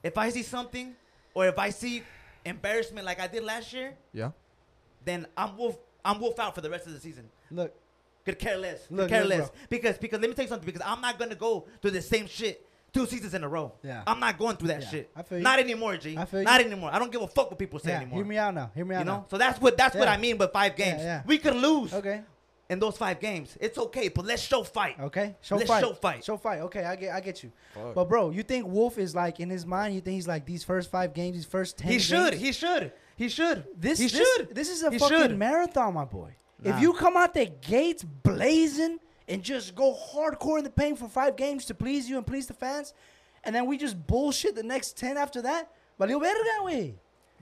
if I see something, or if I see embarrassment like I did last year, Yeah. then I'm wolf. I'm wolf out for the rest of the season. Look, Could care less. Could Look, care look, less. Because because let me tell you something. Because I'm not gonna go through the same shit two seasons in a row. Yeah. I'm not going through that Yeah, shit. I feel you. Not anymore, G. I feel you. not anymore. I don't give a fuck what people say yeah, anymore. hear me out now. Hear me out you know. now. So that's what that's what I mean by five games. yeah. We could lose Okay. in those five games. It's okay, but let's show fight. Okay. Show Let's fight. show fight. Show fight. Okay, I get I get you. Fuck. But bro, you think Wolff is like in his mind, you think he's like these first five games, these first ten He should. games? He should. He should. This he this, should. This is a He fucking should. marathon, my boy. Nah. If you come out the gates blazing and just go hardcore in the paint for five games to please you and please the fans, and then we just bullshit the next ten after that, valió verga, güey.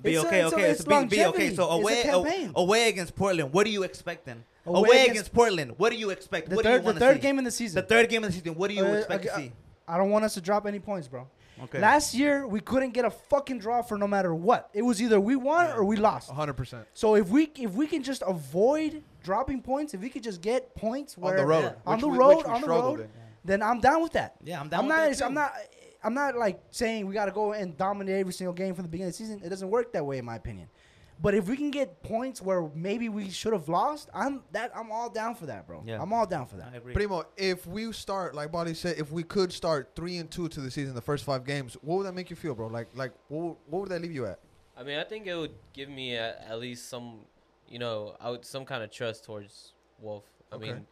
Be It's a- okay, it's a- okay, it's so be, be okay. So away, a- away against Portland. What do you expect then? Away Away, against- against, Portland. What do you expect? The what do third, you the want third see? game in the season. The third game of the season. What do you Uh, expect to see? I don't want us to drop any points, bro. Okay. Last year we couldn't get a fucking draw for no matter what. It was either we won or we lost. 100%. So if we if we can just avoid dropping points, if we could just get points where On the road. Yeah. on the we- road, on the road, then I'm down with that. Yeah, I'm down I'm with not. that too. I'm not. I'm not like saying we got to go and dominate every single game from the beginning of the season. It doesn't work that way, in my opinion. But if we can get points where maybe we should have lost, I'm that. I'm all down for that, bro. Yeah. I'm all down for that. I agree. Primo, if we start, like Bali said, if we could start 3 and 2 to the season, the first five games, what would that make you feel, bro? Like, like what, would- what would that leave you at? I mean, I think it would give me at, at least some, you know, out some kind of trust towards Wolff. I Okay. mean,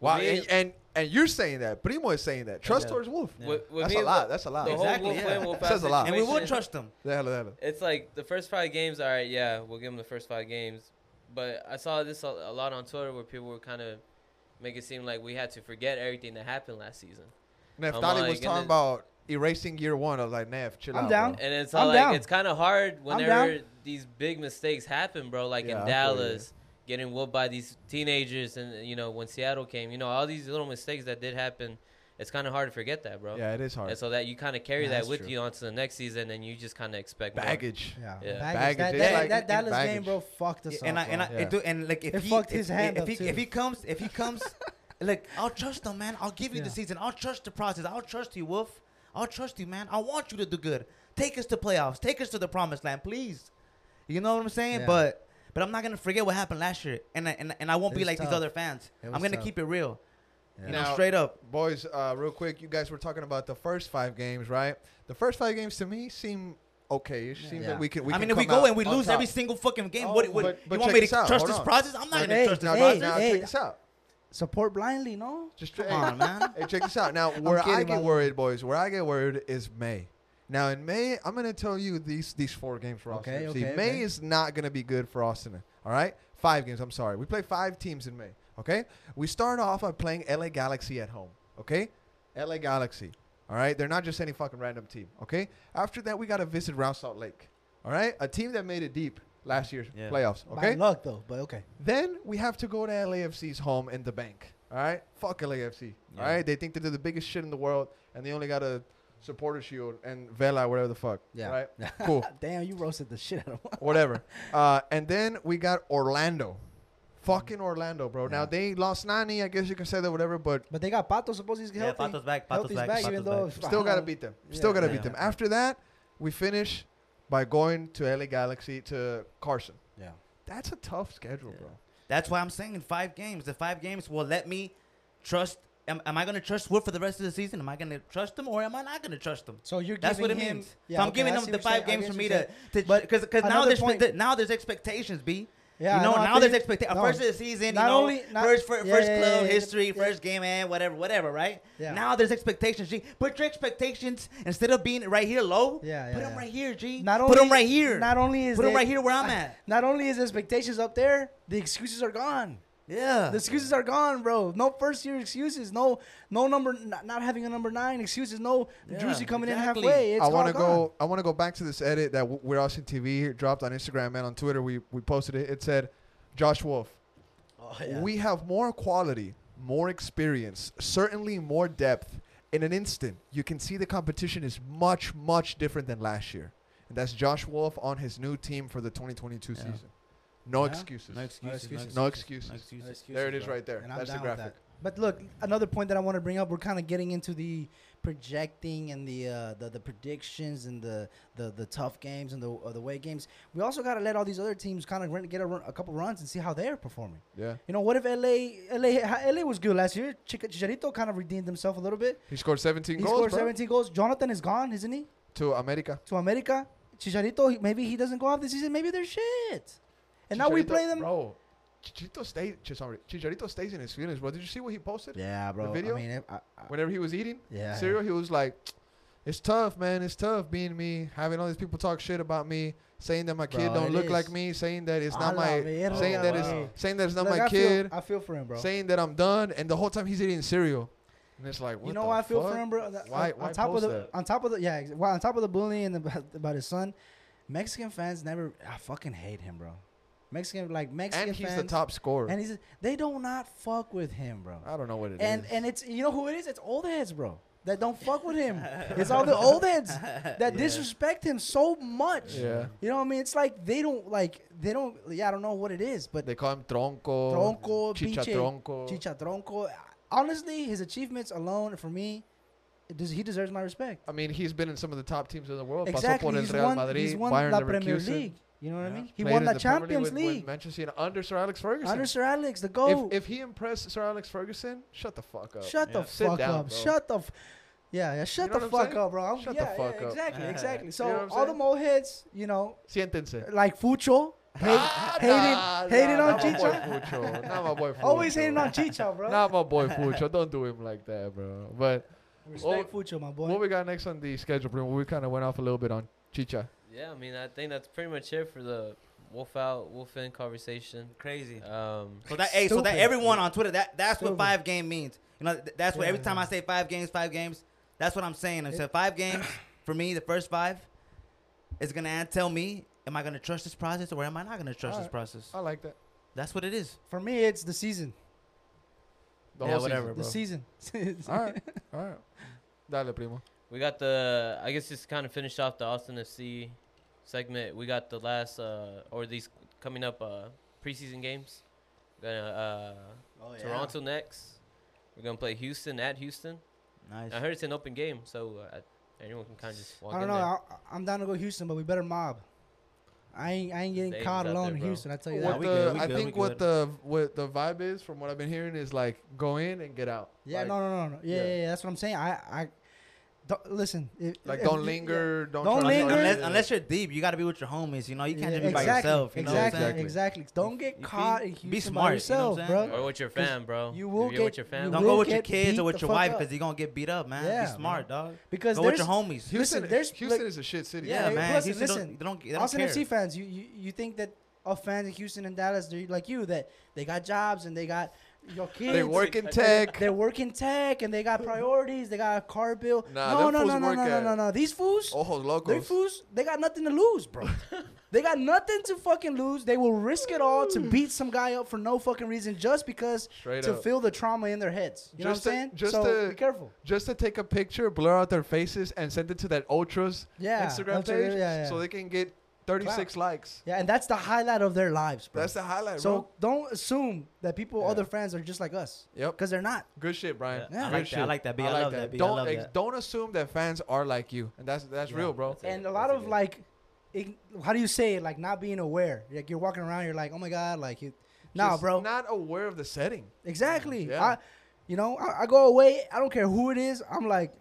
Wow, Me- and, and and you're saying that. Primo is saying that. Trust Yeah. towards Wolff. Yeah. with, with That's me, a lot. That's a lot. The Exactly, whole Wolff yeah. win, Wolff Says a lot. and we would trust them. Déjalo, déjalo. It's like the first five games. All right, yeah, we'll give them the first five games. But I saw this a, a lot on Twitter where people were kind of make it seem like we had to forget everything that happened last season. Neftali like, was talking then- about erasing year one. I was like, Neff, chill I'm out. down. Bro. And it's I'm all like down. it's kind of hard I'm whenever these big mistakes happen, bro. Like Yeah, in. Dallas, getting whooped by these teenagers, and you know when Seattle came, you know all these little mistakes that did happen. It's kind of hard to forget that, bro. Yeah, it is hard. And so that you kind of carry Yeah, that with true. you onto the next season, and you just kind of expect. Baggage. Yeah, Yeah. baggage. Baggage. That, that, like that Dallas baggage. game, bro, fucked us and up. I and I bro. Yeah. it do, and like if It he fucked if, his hand if, up, he too. if he comes if he comes like I'll trust him man I'll give you Yeah. the season I'll trust the process I'll trust you Wolff I'll trust you, man. I want you to do good. Take us to playoffs. Take us to the promised land, please. You know what I'm saying? Yeah. But but I'm not gonna forget what happened last year, and I, and and I won't It be was like these other fans. I'm gonna tough. keep it real. Yeah. You know, Now- straight up. Boys, uh, real quick, you guys were talking about the first five games, right? The first five games to me seem okay. It seems Yeah. that we can. We I can mean, if we go out and we lose top. every single fucking game, Oh, what, what but- but you want me to out. trust Hold this on. process? I'm not Now- gonna Hey, trust this now, hey, process. now hey. check this out. Support blindly, no? Just Come hey, on, man. Hey, check this out. Now, where I kidding, get man. worried, boys, where I get worried is May. Now, in May, I'm gonna tell you these these four games for Austin. Okay, FC. okay, May okay. is not gonna be good for Austin. All right, five games. I'm sorry. We play five teams in May. Okay, we start off by playing LA Galaxy at home. Okay, LA Galaxy. All right, they're not just any fucking random team. Okay, after that, we gotta visit Real Salt Lake. All right, a team that made it deep last year's Yeah. playoffs. By Okay, luck, though, but okay. then we have to go to LAFC's home in the bank. All right, fuck LAFC. All Yeah. right, they think they're the biggest shit in the world, and they only got a supporter shield and Vela, whatever the fuck. Yeah. Right. Cool. Damn, you roasted the shit out of him. whatever. Uh, and then we got Orlando. Fucking Orlando, bro. Now they lost Nani. I guess you can say that, whatever. But But they got Pato. Suppose he's healthy. Yeah, healthy. Pato's back. Pato's Healthy's back. back, Pato's even though back. still gotta beat them. Still Yeah. gotta Yeah. beat them. After that, we finish by going to LA Galaxy to Carson. Yeah. That's a tough schedule, bro. That's why I'm saying in five games. The five games will let me trust. Am, am I going to trust Wolff for the rest of the season? Am I going to trust him or am I not going to trust him? So you're That's what it giving him. means. Yeah, so I'm okay, giving I him the five saying. Games for me you're to, to But because because now there's point- now there's expectations. B. Yeah, you know, no, now there's you. expectations. No. First of the season, you Not know, only- not- first fir- yeah, first yeah, club yeah, history, first game, man, whatever, whatever, right? Yeah. Now there's expectations. G. Put your expectations instead of being right here low. Yeah, yeah, Put them right here, G. Not only, Put them right here. Not only is Put them right here where I'm at. Not only is expectations up there, the excuses are gone. Yeah. The excuses are gone, bro. No first year excuses. No, no number. Not, not having a number nine excuses. No Yeah, Driussi coming exactly. in halfway. It's I want to all gone. go. I want to go back to this edit that w- We're Austin TV dropped on Instagram and on Twitter. We we posted it. It said, "Josh Wolff, Oh, yeah. we have more quality, more experience, certainly more depth. In an instant, you can see the competition is much much different than last year." And that's Josh Wolff on his new team for the 2022 Yeah. season. No Yeah. excuses. No excuses. excuses. No excuses. No No excuses. excuses, There it is right there. And That's the graphic. that. But look, another point that I want to bring up. We're kind of getting into the projecting and the uh, the, the predictions and the, the, the tough games and the uh, the way games. We also got to let all these other teams kind of get a, run, a couple runs and see how they're performing. Yeah. You know, what if LA LA LA was good last year? Chicharito kind of redeemed himself a little bit. He scored 17 He goals He scored bro, 17 goals. Jonathan is gone, isn't he? to America. To America. Chicharito, he- maybe he doesn't go off this season. Maybe they're shit. And now we play them. Bro, Chicharito stays. Sorry, Chicharito stays in his feelings, bro. Did you see what he posted? Yeah, bro. The video? I mean, I, I, Whenever he was eating yeah. cereal, he was like, "It's tough, man. It's tough being me, having all these people talk shit about me, saying that my kid Bro, don't look is. like me, saying that it's not my, verga, saying that it's saying that it's not Look, my I feel- kid, I feel for him, bro. saying that I'm done, and the whole time he's eating cereal, and it's like, what you know the why I feel fuck? for him, bro? Why- on, why on top of the that? on top of the yeah, well, on top of the bullying and about, about his son, Mexican fans never. I fucking hate him, bro. Mexican like Mexican And he's fans, the top scorer. and he's they do not fuck with him, bro. I don't know what it is. and and it's you know who it is? It's old heads, bro. That don't fuck with him. it's all the old heads that Yeah. disrespect him so much. yeah, You know what I mean? It's like they don't like they don't. Yeah, I don't know what it is, but they call him tronco, Tronco, chicha pinche- tronco. Chichatronco. Honestly, his achievements alone for me, does, he deserves my respect. I mean, he's been in some of the top teams in the world. Pasó Exactly. por el He's Real won, Madrid, he's won Bayern la Premier League. You know what I mean? He Played won the the Champions with, League. with Manchester United under Sir Alex Ferguson. Under Sir Alex, the goal. if, if he impressed Sir Alex Ferguson, shut the fuck up. Shut the Sit fuck down, up. bro. Shut the. F- yeah, yeah. Shut You know the fuck saying? up, bro. I'm- Shut the fuck yeah, up. Exactly, exactly. So You know all the saying? mole heads, you know, Siéntense. like Fucho, hate, Ah, hating, nah, hating nah, on not my boy Chicha. Not my boy Fucho. Always hating on Chicha, bro. Not my boy Fucho. Don't do him like that, bro. But Respect Fucho, my boy. what we got next on the schedule, bro? We kind of went off a little bit on Chicha. Yeah, I mean, I think that's pretty much it for the wolf out, wolf in conversation. Crazy. Um, So that hey, so that everyone on Twitter, that that's Stupid. what five game means. You know, th- that's what Yeah, every time. I say five games, five games, that's what I'm saying. I said five games for me. The first five is gonna tell me, am I gonna trust this process or am I not gonna trust this Alright. process? I like that. That's what it is. For me, it's the season. The Yeah, whole whatever, The bro. season. All right. All right. Dale, Primo. we got the, I guess just kind of finish off the Austin FC segment. We got the last, uh, or these coming up uh, preseason games. Gonna uh, Oh, Toronto next. We're gonna play Houston at Houston. Nice. I heard it's an open game, so uh, Anyone can kind of just walk I don't in know. there. I, I'm down to go Houston, but we better mob. I ain't I ain't getting Davis caught alone there, in. Houston. I tell you What that. we the, good, we I good, think what the what the vibe is from what I've been hearing is like go in and get out. Yeah, Like- no, no, no, no. Yeah, yeah. yeah, yeah, that's what I'm saying. I, I, don't, listen. If, Like if don't you- linger, don't, Don't try linger. Unless, unless you're deep, you got to be with your homies. You know, you can't Yeah, just be by yourself. You know exactly, what I'm saying? exactly. Don't get You caught feel- in be smart, by you know yourself, what I'm bro. Or with your fam, bro. you will get- with your fam. you Don't go with your kids or with your wife because you're going to get beat up, man. Yeah, be smart, dog. Because Go with your homies. Houston, Listen, there's- Houston like- is a shit city. Yeah, Yeah, man. plus, listen, don't, they don't, they don't Austin care. FC fans. You, you you think that of fans in Houston and Dallas, they're like you that they got jobs and they got your kids. They work in tech. They work in tech and they got priorities. They got a car bill. Nah, no, them no, no, no, no, no, no, no. These fools, Ojos they fools, they got nothing to lose, bro. they got nothing to fucking lose. They will risk it all to beat some guy up for no fucking reason just because Straight to up. feel the trauma in their heads. You Just know what I'm saying? just so to- be careful. Just to take a picture, blur out their faces, and send it to that Ultras Yeah, Instagram that's it, page, yeah, yeah. so they can get 36 likes. Yeah, and that's the highlight of their lives, bro. That's the highlight, bro. so bro. don't assume that people, Yeah. other fans, are just like us, Yep. because they're not. Good shit, Brian. Yeah, I Yeah. Good like that. I shit. like that, B. I love that, B. I Don't love ex- that. don't assume that fans are like you, and that's that's Yeah. real, bro. That's it. and a lot a of good- like, ign- how do you say it? Like not being aware. Like you're walking around, you're like, oh my god, like you. Nah, bro. Not aware of the setting. exactly. Yeah. I, you know, I, I go away. I don't care who it is. I'm like,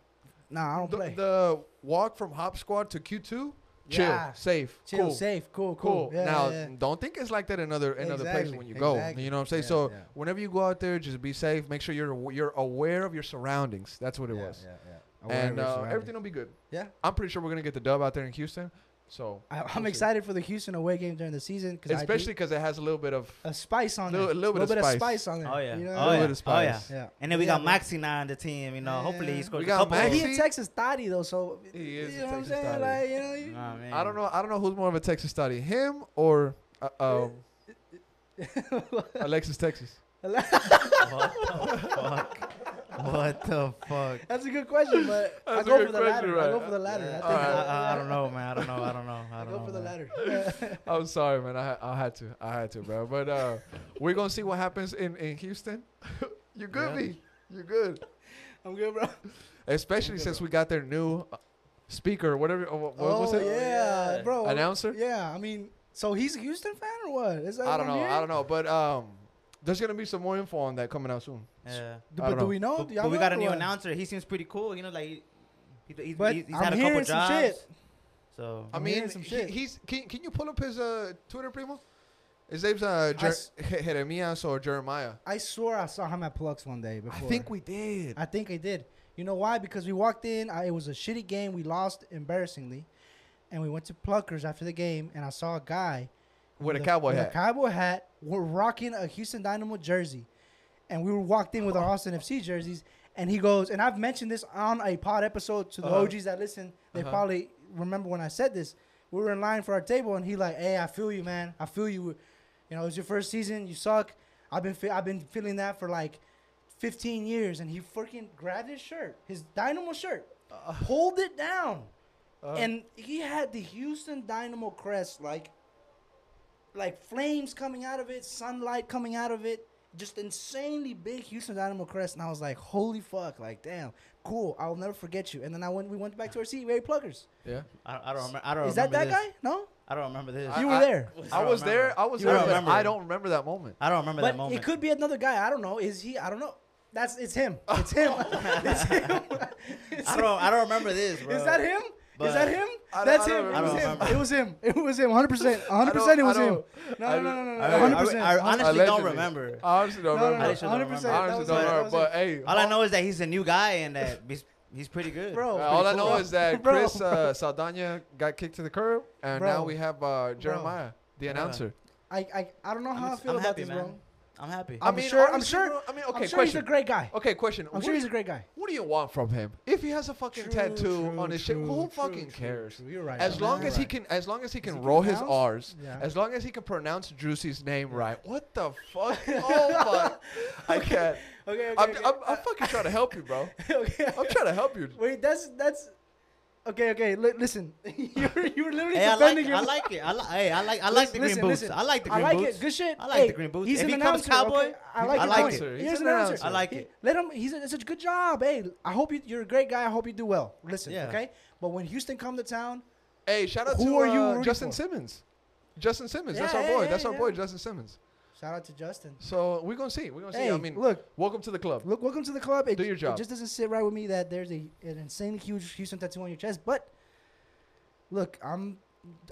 nah, I don't The, play. the walk from Hop Squad to Q2, chill, Yeah. safe, Chill, cool. safe, cool, Cool. cool. Yeah, now, yeah, don't think it's like that in other in other places when you go. exactly. You know what I'm saying? So whenever you go out there, just be safe. Make sure you're you're aware of your surroundings. That's what it was. yeah, yeah. And uh, everything will be good. Yeah. I'm pretty sure we're gonna get the dub out there in Houston. So I, we'll I'm see. excited for the Houston away game during the season because especially because it has a little bit of a spice on Little- there, a little bit of spice. spice on there. Oh, yeah. You know? Oh, little yeah. bit of Oh, yeah. spice. yeah. And then we Yeah, got bro. Maxi now on the team. You know, hopefully he Yeah. scores We a got couple. Man, Maxi. he a Texas thotty though, so He is you a know what I'm Texas saying? Like, you know, you, Nah. I don't know. I don't know who's more of a Texas study, him or uh, um, Alexis Texas. What the fuck? What the fuck? That's a good question, but I That's a go good for the question, latter. I go for the latter. Yeah. I, think All right. I, I, I don't know, man. I don't know. I don't know. I I don't go know. for the man. latter. I'm sorry, man. I, I had to. I had to, bro. But uh, we're gonna see what happens in in Houston. you good, Yeah. me? You good? I'm good, bro. Especially Okay, since bro. we got their new uh, speaker, whatever. uh, What, what was oh it? yeah, Yeah. bro. Announcer? Yeah, I mean, so he's a Houston fan or what? Is that I don't I'm know. I don't know. But um, there's gonna be some more info on that coming out soon. Yeah. I But don't know. we know? But, but we got a new what? announcer. He seems pretty cool. You know, like he, he, he's, But he's, he's I'm had a hearing couple some jobs. shit. So I I'm mean, some he- shit. he's. Can, can you pull up his uh, Twitter, primo? His name's uh, Jer- s- Jeremias or Jeremiah. I swear I saw him at Plux one day I think we did. I think I did. You know why? Because we walked in. I, it was a shitty game. We lost embarrassingly, and we went to Pluckers after the game, and I saw a guy With a cowboy with hat. A cowboy hat. We're rocking a Houston Dynamo jersey, and we were walked in with our Austin FC jerseys. And he goes, and I've mentioned this on a pod episode to the Uh-huh. OGs that listen. They Uh-huh. probably remember when I said this. We were in line for our table, and he like, "Hey, I feel you, man. I feel you. You know, it's your first season. You suck. I've been fe- I've been feeling that for like 15 years." And he freaking grabbed his shirt, his Dynamo shirt, pulled it down, Uh, and he had the Houston Dynamo crest, like, like flames coming out of it, sunlight coming out of it, just insanely big Houston Dynamo crest. And I was like, "Holy fuck! Like, damn, cool. I'll never forget you." And then I went, we went back to our seat, Ray Pluckers. yeah. I, I don't remember. I don't Is that remember that this. guy? No, I don't remember this. You were there. I don't was there. I was You there, don't but remember. I don't remember that moment. I don't remember that moment. it could be another guy. I don't know. Is he? I don't know. That's it's him. It's him. it's him. It's I don't. I don't remember this, bro. Is that him? But- Is that him? I That's I him. It was him. It was him. It was him. 100. percent 100. Percent It was him. No, no, no, no, no. 100. I, percent I honestly don't remember. I honestly don't No, no, remember. no. I should 100. percent I honestly don't remember. was But hey, All I know is that he's a new guy and that he's, he's pretty good. Bro, Uh, all I know cool. is that Bro. Chris uh, Saldana got kicked to the curb, and now we have uh, Jeremiah, the announcer. I, I, I don't know how I'm, I feel I'm about happy, this, man. bro. I'm happy. I'm sure- I'm honestly, sure- bro, I mean, okay, I'm sure he's question. a great guy. Okay, question. I'm what, sure he's a great guy. what do you want from him? If he has a fucking True, tattoo true, on his shit, true, who true, fucking true, cares? true. You're right. As man. long You're as he right. can, as long as he can he roll his pronounce? R's, Yeah. as long as he can pronounce Juicy's name right. What the fuck? Oh my! I can't. Okay, okay, I'm, okay. I'm, I'm fucking trying to help you, bro. okay. I'm trying to help you. Wait, that's that's Okay, okay. Li- listen, you're you're literally Hey, I like, defending it. your. I like it. I like. Hey, I like. I like the green boots. I like the green boots. I like it. Good shit. I like Hey, the green boots. He's If an he comes announcer. cowboy, okay? I like I it. like He's it. an He's an announcer. announcer. I like He- it. Let him. He's a, it's a good job. Hey, I hope you, you're a great guy. I hope you do well. Listen, Yeah. okay. But when Houston come to town, Hey, shout out Who to are you uh, rooting Justin for? Simmons. Justin Simmons. That's Yeah, our boy. yeah, That's our boy. Justin Simmons. Shout out to Justin. So we're gonna see. We're gonna see. I mean, look, welcome to the club. look, welcome to the club. It, Do your job. It just doesn't sit right with me that there's a an insanely huge Houston tattoo on your chest. But look, I'm.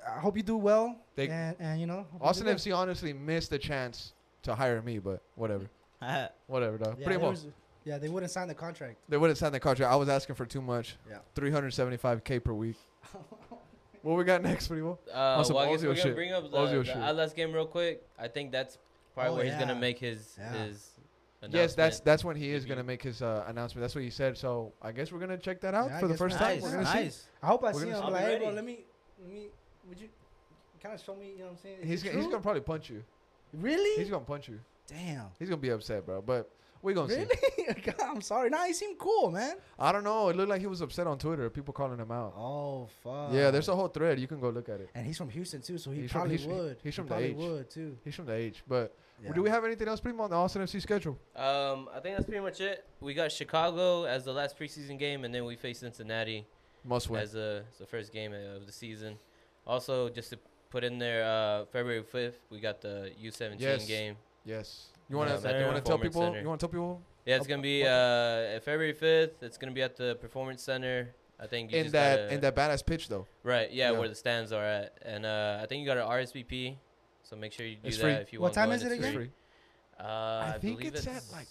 I hope you do well. They- and, and you know, hope you Austin do well. FC honestly missed the chance to hire me, but whatever. Whatever, dog. Yeah, Primo. there was- yeah, they wouldn't sign the contract. They wouldn't sign the contract. I was asking for too much. Yeah. 375k per week. what we got next, Primo? Uh, some well, I guess Ozil we're shit. gonna bring up the, Ozil the shit. Atlas game real quick. I think that's probably Oh, where he's gonna yeah. make his Yeah. his. Yes, that's that's when he is gonna make his uh, announcement. That's what he said. So I guess we're gonna check that out Yeah, for the first we're- time. Nice, We're gonna see. I hope I We're see him. see. Like, hey, bro, let me, let me. Would you kind of show me? You know what I'm saying? Is He's it gonna, he's gonna probably punch you. really. He's gonna punch you. Damn. He's gonna be upset, bro. But we gonna see. Really? God, I'm sorry. Nah, he seemed cool, man. I don't know. It looked like he was upset on Twitter. People calling him out. Oh fuck. Yeah, there's a whole thread. You can go look at it. And he's from Houston too, so he He's from- probably he's- would. he's He from the probably H. would too. He's from the H. But Yeah. do we have anything else, Primo, on the Austin FC schedule? Um, I think that's pretty much it. We got Chicago as the last preseason game, and then we face Cincinnati Must win. as the, as the first game of the season. Also, just to put in there, uh, February fifth, we got the U seventeen Yes. game. Yes. You want to? Yeah, you want to tell people? Center. You want to tell people Yeah, it's gonna be uh, February fifth. It's gonna be at the Performance Center. I think you in just that gotta- in that badass pitch though. right, yeah, Yeah. where the stands are at, and uh, I think you got an RSVP. So make sure you do It's that free. if you What want. What time to is it again? free. Uh, I, I think it's it's at, like,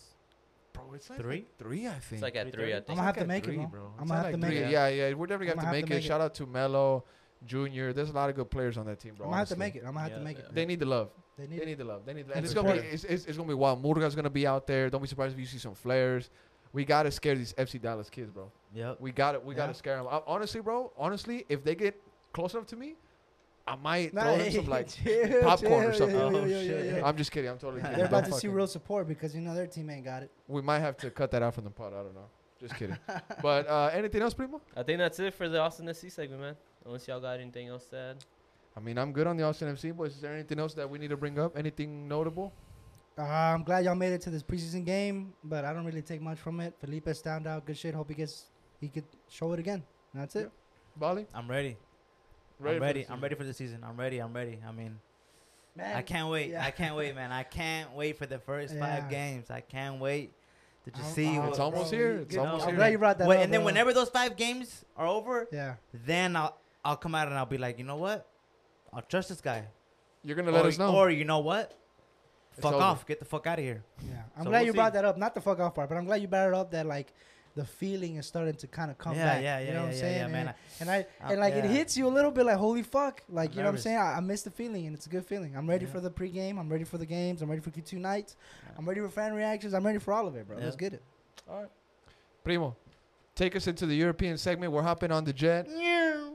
Bro, it's like Three? like three, I think. It's like at Three three. I think. I'ma have to make it, three, bro. bro. I'ma have at to make three. it. Yeah, yeah. We're definitely I'ma have to make it. Shout out to Melo, Junior. There's a lot of good players on that team, bro. I'm gonna have to make it. I'm gonna have to make yeah. it. They need the love. They They need. need the love. They need, the, And and it's gonna be it's, it's, it's gonna be wild. Murga's gonna be out there. Don't be surprised if you see some flares. We gotta scare these FC Dallas kids, bro. Yep. We got to We Yeah. gotta scare them. honestly, bro. Honestly, if they get close enough to me, I might Nah, throw them some like. chill, popcorn or chill, something. yeah, yeah, Oh, yeah, shit. yeah, yeah. I'm just kidding. I'm totally kidding. They're about Don't to see real support because you know their team ain't got it. We might have to cut that out from the pod. I don't know. Just kidding. but uh, anything else, Primo? I think that's it for the Austin FC segment, man. Unless y'all got anything else to add. I mean, I'm good on the Austin FC boys. Is there anything else that we need to bring up? Anything notable? Uh, I'm glad y'all made it to this preseason game, but I don't really take much from it. Felipe stand out, good shit. Hope he gets he could show it again. And that's it. Bali? I'm ready. For I'm ready. I'm ready for the season. I'm ready. I'm ready. I mean, Man, I can't wait. yeah. I can't wait, man. I can't wait for the first Yeah. five games. I can't wait to just I'm- see. I'm- It's almost bro, here. you It's get- almost I'm here. glad you brought that Wait, up. and then bro. whenever those five games are over, Yeah. then I'll I'll come out and I'll be like, you know what? I'll trust this guy. You're gonna let us know. Or you know what? It's Fuck over. off. Get the fuck out of here. Yeah. I'm So glad we'll you see. brought that up. Not the fuck off part, but I'm glad you brought it up that like the feeling is starting to kind of come yeah, back. yeah, yeah, you know yeah, what I'm yeah, saying? yeah, man. And, and I I'm- and like it hits you a little bit like holy fuck. Like I'm you know what I'm saying? I, I miss the feeling and it's a good feeling. I'm ready Yeah. for the pregame. I'm ready for the games. I'm ready for Q2 nights. Yeah. I'm ready for fan reactions. I'm ready for all of it, bro. Yeah. Let's get it. All right. Primo, take us into the European segment. We're hopping on the jet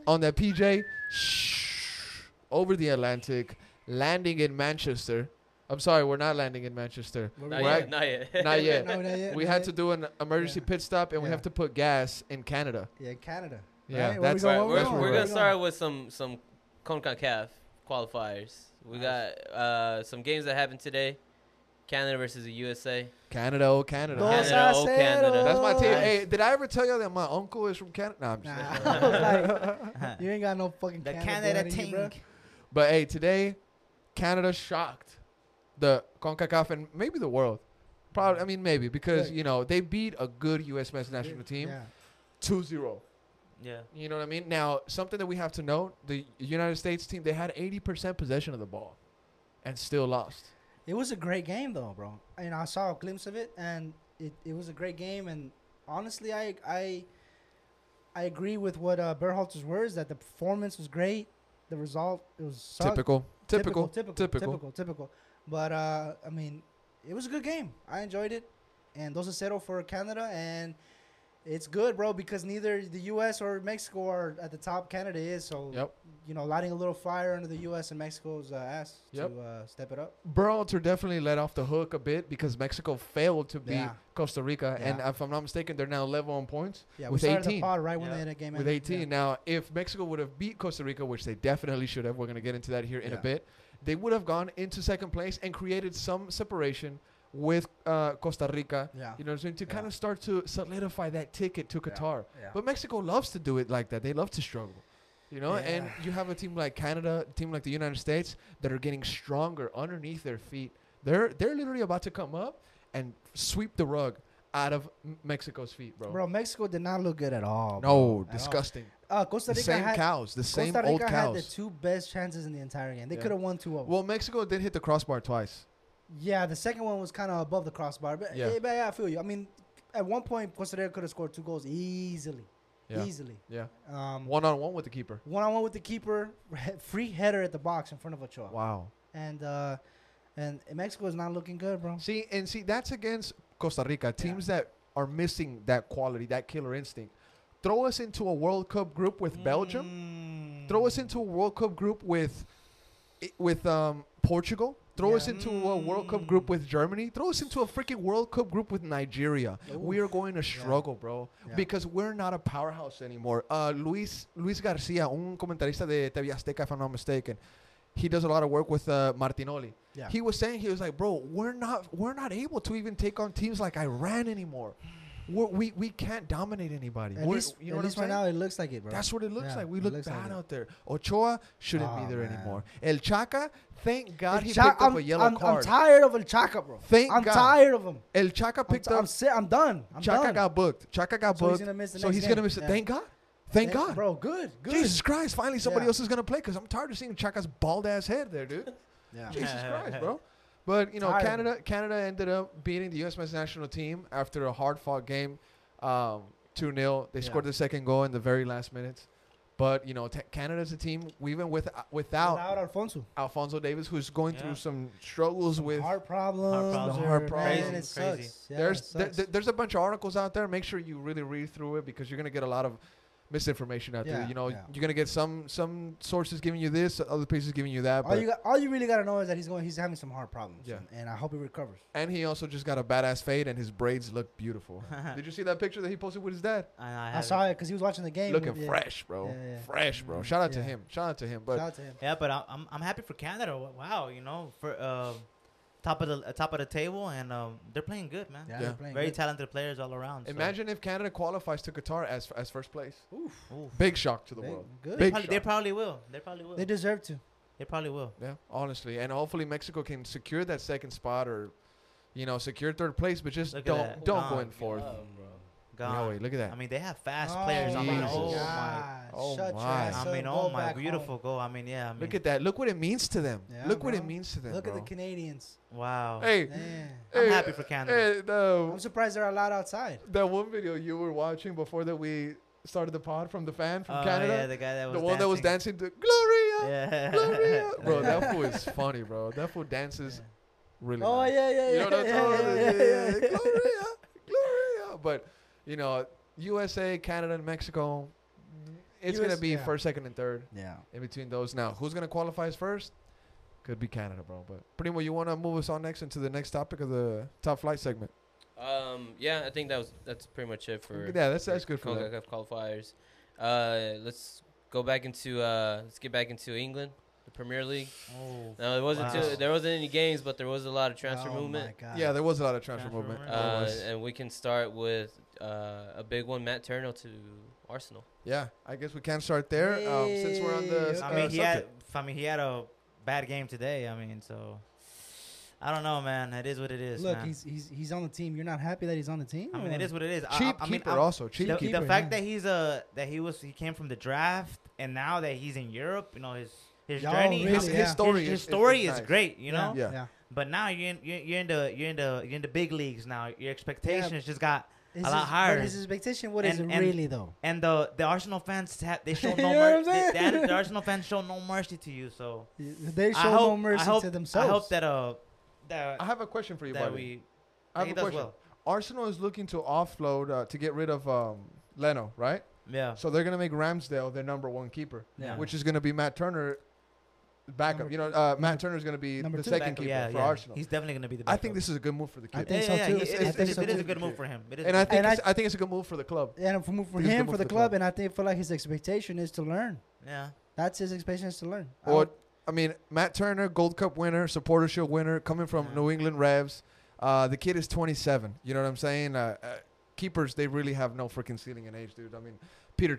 on that PJ shh over the Atlantic, landing in Manchester. I'm sorry, we're not landing in Manchester. Not we We're yet. at- Not yet. Not yet. No, not yet, we not had yet. to do an emergency Yeah. pit stop, and we have to put gas in Canada. Yeah, Canada. Yeah, Right? Where we that's Right, we we're, that's we're we're gonna start with some some CONCACAF qualifiers. We got uh, some games that happened today. Canada versus the USA. Canada, oh Canada. Dos Canada, oh, Canada. That's my team. Nice. Hey, did I ever tell you that my uncle is from Canada? Nah, I'm just Nah, like, you ain't got no fucking Canada, Canada blood in you, team. bro. But hey, today, Canada shocked the CONCACAF and maybe the world. Probably, I mean, maybe because Yeah. you know they beat a good U.S. men's national team Yeah. 2-0. Yeah. You know what I mean? Now, something that we have to note: the United States team they had 80% possession of the ball, and still lost. It was a great game though, bro. And I saw a glimpse of it, and it, it was a great game. And honestly, I I I agree with what uh, Berhalter's words that the performance was great. The result it was suck- Typical, typical, typical, typical. typical, typical. But uh, I mean, it was a good game. I enjoyed it, and those are settled for Canada. And It's good, bro, because neither the U.S. or Mexico are at the top. Canada is, so Yep. you know, lighting a little fire under the U.S. and Mexico's uh, ass Yep. to uh, step it up. Berhalter definitely let off the hook a bit because Mexico failed to beat Yeah. Costa Rica, and if I'm not mistaken, they're now level on points Yeah, with we 18. the pod right when they had a game with ended. 18. Yeah. Now, if Mexico would have beat Costa Rica, which they definitely should have, we're going to get into that here in a bit, they would have gone into second place and created some separation with uh, Costa Rica. Yeah. You know what I'm saying? To Yeah. kind of start to solidify that ticket to Qatar. Yeah. But Mexico loves to do it like that. They love to struggle. You know, and you have a team like Canada, a team like the United States that are getting stronger underneath their feet. They're they're literally about to come up and sweep the rug out of Mexico's feet, bro. Bro, Mexico did not look good at all. no, bro, at all. Uh, Costa The Rica same had cows, the same Costa old Rica had the two best chances in the entire game. They Yeah. could have won two of them. Well, Mexico did hit the crossbar twice. yeah, the second one was kind of above the crossbar, but Yeah. yeah. but yeah, I feel you. I mean, at one point Costa Rica could have scored two goals easily, Yeah, easily. yeah. Um, One on one with the keeper. one on one with the keeper, free header at the box in front of Ochoa, Wow. and uh, and Mexico is not looking good, bro. See, and see, that's against Costa Rica. Teams that are missing that quality, that killer instinct. Throw us into a World Cup group with Belgium. Mm. Throw us into a World Cup group with with um, Portugal. Throw us into a World Cup group with Germany. Throw us into a freaking World Cup group with Nigeria. We are going to struggle, bro, Yeah. because we're not a powerhouse anymore. Uh, Luis Luis Garcia, un comentarista de TV Azteca, if I'm not mistaken, he does a lot of work with uh, Martinoli. Yeah. He was saying he was like, bro, we're not we're not able to even take on teams like Iran anymore. We're, we we can't dominate anybody. At We're- least, you know at least right now it looks like it, bro. That's what it looks Yeah, like. We look looks like bad out there. Ochoa shouldn't be Oh, there man. anymore. El Chaka, thank God El he picked up I'm, a yellow I'm, card. I'm tired of El Chaka, bro. Thank I'm God. tired of him. El Chaka I'm, picked t- I'm, up. si- I'm done. I'm Chaka done. got booked. Chaka got So he's booked. gonna miss the so he's gonna miss it. Yeah. Thank God. Thank Yeah, God. bro. Good, good. Jesus Christ! Finally, somebody Yeah. else is gonna play because I'm tired of seeing Chaka's bald ass head there, dude. Yeah. Jesus Christ, bro. But you know, Tired. Canada Canada ended up beating the U.S. men's national team after a hard fought game, um, two 0 They Yeah. scored the second goal in the very last minutes. But you know, t- Canada's a team even with without, Without Alfonso. Alfonso Davies, who's going Yeah. through some struggles with. heart problems. problems. or- Heart problems. it Crazy. sucks. Yeah, there's it there- there's a bunch of articles out there. Make sure you really read through it because you're gonna get a lot of misinformation out there. You know, yeah. you're gonna get some some sources giving you this, other places giving you that. all you got, all you really gotta know is that he's going. He's having some heart problems. Yeah. And, and I hope he recovers. and he also just got a badass fade, and his braids look beautiful. Did you see that picture that he posted with his dad? I, I, I saw it because he was watching the game. Looking Yeah. fresh, bro. Yeah, yeah. Fresh, bro. Shout out to him. Shout out to him. But Shout out to him. Yeah, but I'm I'm, I'm happy for Canada. Wow, you know, for uh, top of the uh, top of the table, and um, they're playing good, man. Yeah, Yeah. playing Very good. talented players all around. so- imagine if Canada qualifies to Qatar as as first place. Oof. Big shock to the They- world. Good. They Big probably, they probably will. They probably will. They deserve to. They probably will. Yeah, honestly, and hopefully Mexico can secure that second spot or, you know, secure third place. But just Look don't don't go in fourth. Gone. No way. Look at that. I mean, they have fast Oh players. I mean, Jesus. oh my. God. Oh Shut your my. ass I mean, oh my, back home. beautiful goal. I mean, yeah. I mean, Look at that. Look what it means to them. Yeah, Look what it means to them. Look at the Canadians. wow. Hey, Man. I'm hey, happy for Canada. Hey, no, I'm surprised they're allowed outside. that one video you were watching before that we started the pod from the fan from Oh, Canada. yeah, the guy that was the one that was dancing to Gloria, Yeah. Gloria. bro, that fool is funny, bro. That fool dances really. Oh nice. yeah, yeah, yeah. You know what I'm yeah, talking about? yeah, Yeah, yeah, yeah, yeah, yeah. Gloria, Gloria. But you know, USA, Canada, and Mexico. It's gonna be yeah. first, second, and third Yeah. in between those. Now, who's gonna qualify as first? Could be Canada, bro. But pretty Primo, you wanna move us on next into the next topic of the top flight segment? Um, yeah, I think that was that's pretty much it for Yeah, that's that's good for that. CONCACAF qualifiers. Uh, let's go back into uh, let's get back into England, the Premier League. Oh. Now it wasn't Wow. too, there wasn't any games, but there was a lot of transfer oh movement. My God. Yeah, there was a lot of transfer Transfer movement. movement. Uh, and we can start with uh, a big one, Matt Turner to Arsenal. Yeah, I guess we can start there. Um, since we're on the Hey, I uh, mean, he had. I mean, he had a bad game today. I mean, so I don't know, man. It is what it is. Look, man. he's he's he's on the team. You're not happy that he's on the team? I mean, it or- is what it is. Cheap I, I mean, keeper I'm- also cheap the, keeper. the fact yeah. that he's a that he was he came from the draft and now that he's in Europe, you know his his Y'all journey, really- his, yeah. his story, his, is, his story is, is, nice. great, you know. Yeah. yeah. But now you're in you're, you're in the you're in the you're in the big leagues now. Your expectations just got Is A lot his- higher. But his expectation, what is And- it and- really though? and the the Arsenal fans have they show You no know what I'm mercy. The, the Arsenal fans show no mercy to you. So They show hope, no mercy hope, to themselves. I hope that uh that I have a question for you, that buddy. we I have a question. well. Arsenal is looking to offload uh, to get rid of um, Leno, right? Yeah. So they're gonna make Ramsdale their number one keeper, Yeah. which is gonna be Matt Turner backup. Number- you know, uh, Matt Turner is gonna be the two. second Backup, keeper yeah, for yeah. Arsenal. He's definitely gonna be the. I think this is a good move for the kid. I think yeah, so yeah, too. he- I it is- think it is- so it is too. a good move for him. It is and a I good think And it's, I, think it's a good move for the club. And for, for a him, move for the for the club, club. and I think feel like his expectation is to learn. Yeah. That's his expectation is to learn. I Or, I mean, Matt Turner, Gold Cup winner, Supporter Shield winner, coming from New England Revs. Uh, the kid is 27. You know what I'm saying? Uh, uh, keepers, they really have no freaking ceiling in age, dude. I mean, Peter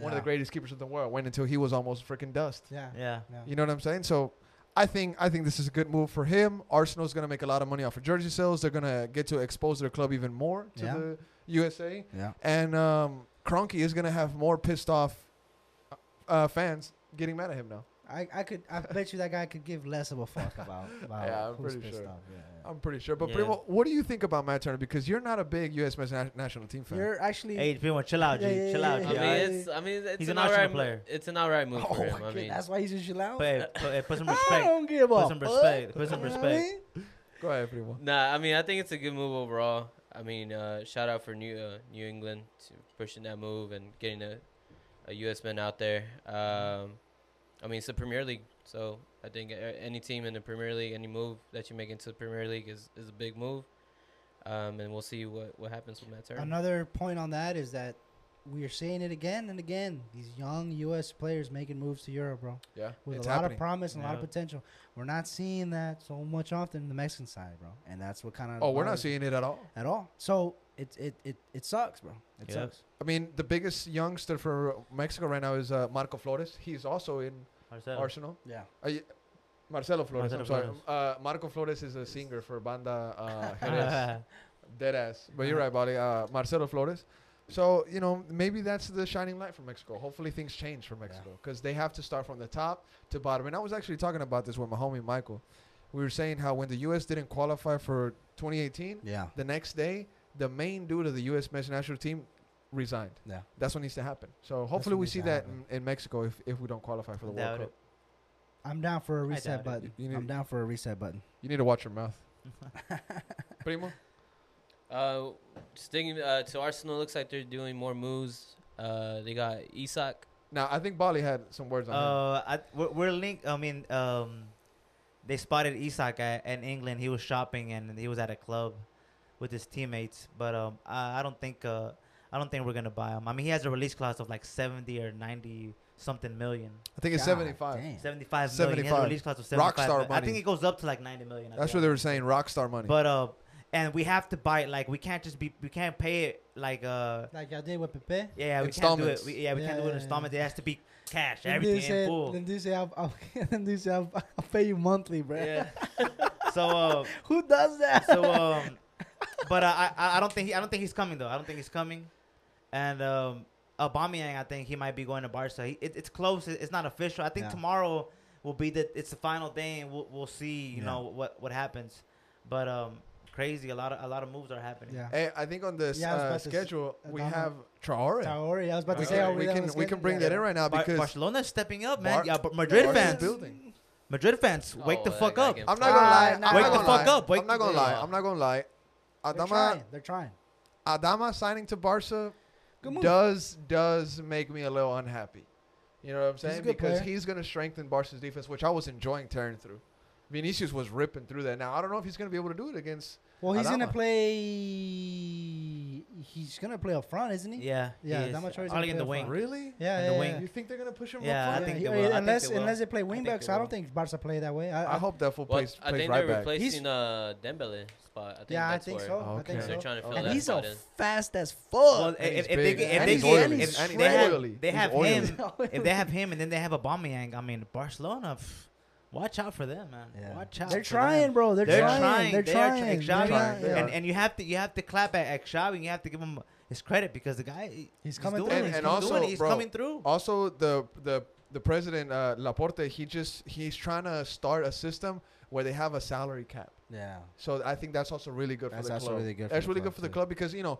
Cech, one of the greatest keepers in the world, went until he was almost freaking dust. yeah. Yeah. yeah. You know what I'm saying? So I think I think this is a good move for him. Arsenal's gonna make a lot of money off of jersey sales. They're gonna get to expose their club even more to Yeah. the USA. Yeah. And um, Kroenke is gonna have more pissed off uh, fans getting mad at him now. I, I could I bet you that guy could give less of a fuck about, about Yeah, I'm who's pretty pissed sure. off. Yeah, yeah. I'm pretty sure. But Yeah. Primo, what do you think about Matt Turner? Because you're not a big U.S. men's na- national team fan. You're actually Hey, Primo, chill out, G. Yeah, yeah, chill out, I G. mean, Yeah. it's I mean it's He's an an Arsenal alright mo- player. It's an alright move oh for him. my I God, mean, that's why he's in Chilau. But, hey, put, hey, put some I respect. don't give Put a some fuck. respect. Put some You know what I respect. mean? Go ahead, Primo. Nah, I mean I think it's a good move overall. I mean, uh, shout out for New uh, New England to pushing that move and getting a, a U.S. man out there. Um, I mean, it's the Premier League, so I think any team in the Premier League, any move that you make into the Premier League is, is a big move. Um, and we'll see what, what happens with Matt Turner. Another point on that is that we are seeing it again and again. These young U.S. players making moves to Europe, bro, Yeah, with it's a lot happening. of promise and a lot of potential. We're not seeing that so much often in the Mexican side, bro, and that's what kind of Oh, we're not seeing it at all. at all. So it it it, it sucks, bro. It Yep. sucks. I mean, the biggest youngster for Mexico right now is uh, Marco Flores. He's also in Marcelo. Arsenal. Yeah. Uh, Marcelo Flores. Marcelo I'm sorry. Flores. Uh, Marco Flores is a singer for Banda uh, Jerez. Dead ass. But you're right, buddy. Uh, Marcelo Flores. So, you know, maybe that's the shining light for Mexico. Hopefully things change for Mexico because they have to start from the top to bottom. And I was actually talking about this with my homie Michael. We were saying how when the U.S. didn't qualify for 2018, Yeah. the next day, the main dude of the U.S. men's national team resigned. Yeah. That's what needs to happen. So hopefully we see that in, in Mexico if, if we don't qualify for the Doubt World it. Cup. I'm down for a reset button. You need- I'm down for a reset button. You need to watch your mouth. Primo? Uh, sticking uh, to Arsenal, looks like they're doing more moves. Uh, they got Isak. Now, I think Bali had some words on him. Uh, I, we're, we're linked. I mean, um, they spotted Isak at, in England. He was shopping and he was at a club with his teammates. But um, I, I don't think uh, I don't think we're gonna buy him. I mean, he has a release clause of like seventy or ninety something million. I think it's God 75. damn. 75 million. He has a 75. release clause of Rockstar 75 million. I think it goes up to like 90 million. at That's the what they were saying, rock star money. But uh, and we have to buy it. Like we can't just be. We can't pay it like uh. Like I did with Pepe. Yeah, we can't do it. We, yeah, we can't Yeah, do it in installments. It has to be cash. Them Everything dudes in said- full. Them dudes say I'll, I'll, them dudes say I'll, I'll pay you monthly, bro. Yeah. so uh, Who does that? so um, but uh, I I I don't think he, I don't think he's coming though. I don't think he's coming, and um, Aubameyang I think he might be going to Barca. He, it, it's close. It- it's not official. I think Yeah. tomorrow will be the it's the final day, and we'll we'll see. You Yeah. know what what happens, but um, crazy. A lot of a lot of moves are happening. yeah. Hey, I think on this Yeah, uh, about s- schedule, uh, we have Traore. Traore, I was about to We say, can, are we we, can, we can bring that in right now Bar- because Barcelona's stepping up, man. Bar- yeah, but Madrid Barca's fans, building. Madrid fans, wake Oh, the fuck up. I'm not gonna lie. I'm not Wake gonna the fuck lie. up, I'm not gonna lie. I'm not gonna lie. They're Adama trying. They're trying. Adama signing to Barca does does make me a little unhappy. You know what I'm saying? Because player. he's gonna strengthen Barca's defense, which I was enjoying tearing through. Vinicius was ripping through that. Now I don't know if he's gonna be able to do it against. Well, he's gonna play. He's gonna play up front, isn't he? Yeah, Yeah, he that is. much always Only gonna in the wing. up Really? Yeah, In yeah, the yeah. wing. You think they're gonna push him? Yeah, up I front? think he- they will. I think unless they will. unless they play I think wingbacks, they I don't think Barca play that way. I, I hope that fool Well, plays, I plays think right they're back. replacing uh, Dembele spot. I think yeah, I think where so. I Okay. think So They're trying to fill And that he's spot a in. fast as fuck. Well, And if, he's if they big, if they get if they have they have him if they have him and then they have a Aubameyang, I mean Barcelona, pff, watch out for them, man. Yeah. Watch out. They're for trying, them. bro. They're, They're trying. trying. They're They are trying. trying. They're trying. They Yeah. are. And and you have to you have to clap at, at Xavi and you have to give him his credit because the guy He's coming through. And- He's and doing also, it. He's bro, coming through. Also, the the the president uh, Laporta, he just he's trying to start a system where they have a salary cap. Yeah. So I think that's also really good That's for the also club. really good for That's the really club, good for the club because you know,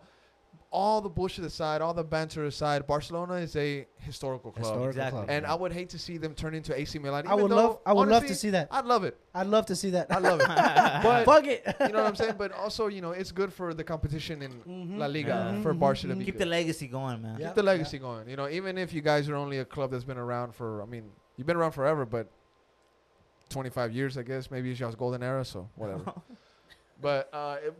all the bullshit aside, all the banter aside, Barcelona is a historical club. Historical Exactly. club, And bro. I would hate to see them turn into AC Milan. I would though, love. I would love to see that. I'd love it. I'd love to see that. I love it. but Fuck it. you know what I'm saying? But also, you know, it's good for the competition in Mhm. La Liga Yeah. for Barcelona. Barca to mhm. Keep good. the legacy going, man. Yeah. Keep the legacy going. You know, even if you guys are only a club that's been around for, I mean, you've been around forever, but 25 years, I guess. Maybe it's y'all's golden era, so whatever. but uh, it,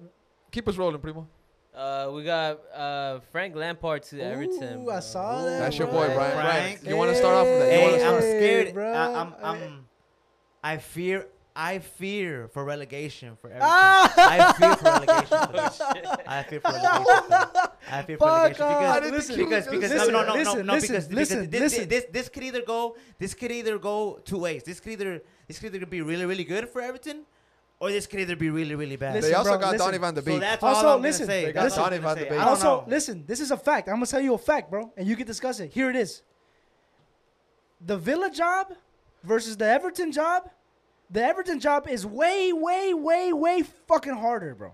keep us rolling, primo. Uh, we got uh, Frank Lampard to Everton. Ooh, bro. I saw that, That's your boy, Brian. Frank. Brian, you want to start off with that? You Hey, wanna I'm scared. bro. I, I'm, I'm, I fear. I fear for relegation for everything. Ah! I fear for relegation. For this. I fear for relegation. I fear for relegation off. because Listen, because because gonna no no no that. no listen, no listen, because, because listen, this, listen. this this could either go this could either go two ways. This could either this could either be really really good for Everton, or this could either be really really bad. Listen, They also bro, got listen. Donny van de so that's Also, all I'm listen, say. they got That's all Donny van de. Beek. Also, listen, this is a fact. I'm gonna tell you a fact, bro, and you can discuss it. Here it is. The Villa job versus the Everton job. The Everton job is way, way, way, way fucking harder, bro.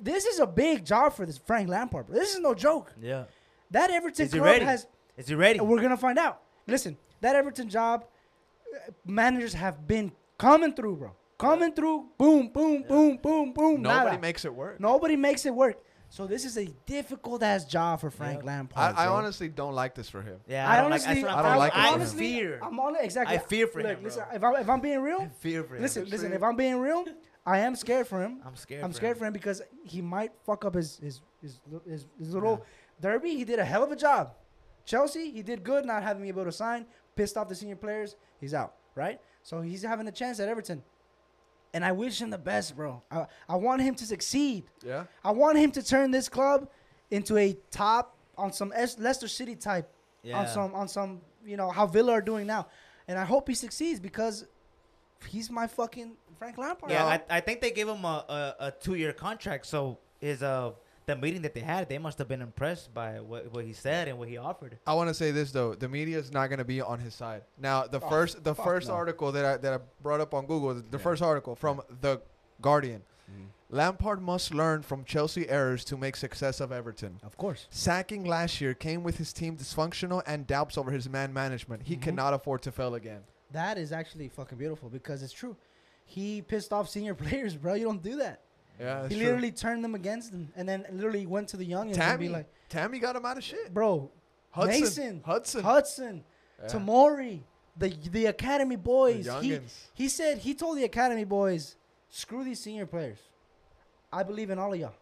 This is a big job for this Frank Lampard, bro. This is no joke. Yeah. That Everton Is he club ready? has. Is he ready? We're gonna find out. Listen, that Everton job, uh, managers have been coming through, bro. Coming through. Boom, boom, boom, boom, boom. Nobody nada. makes it work. Nobody makes it work. So this is a difficult ass job for Frank Yeah. Lampard. I, I honestly don't like this for him. Yeah, I, don't like- honestly, that's what I don't I'm like it I for him. honestly, fear. I'm on it exactly. I fear for Look, him, listen, if I'm if I'm being real, I fear for him. listen, That's listen. it. If I'm being real, I am scared for him. I'm scared. I'm for scared him. for him because he might fuck up his his his, his, his little derby. He did a hell of a job. Chelsea, he did good not having me able to sign. Pissed off the senior players. He's out, right? So he's having a chance at Everton. And I wish him the best, bro. I, I want him to succeed. Yeah. I want him to turn this club into a top on some Es- Leicester City type Yeah. on some on some you know how Villa are doing now, and I hope he succeeds because he's my fucking Frank Lampard. Yeah, Yeah. I, I think they gave him a, a, a two year contract. So his uh the meeting that they had, they must have been impressed by what, what he said and what he offered. I want to say this though: the media is not going to be on his side. Now, the Oh, first the first no. article that I that I brought up on Google, the, the Yeah. first article from the Guardian, Lampard must learn from Chelsea errors to make success of Everton. Of course. Sacking last year came with his team dysfunctional and doubts over his man management. He Mhm. cannot afford to fail again. That is actually fucking beautiful because it's true. He pissed off senior players, bro. You don't do that. Yeah, he true. literally turned them against them, and then literally went to the youngins and be like, Tammy got him out of shit. "Bro, Hudson, Mason, Hudson, Hudson, Yeah. Tomori, the the academy The boys." He, youngins. he said he told the academy boys, "Screw these senior players. I believe in all of y'all."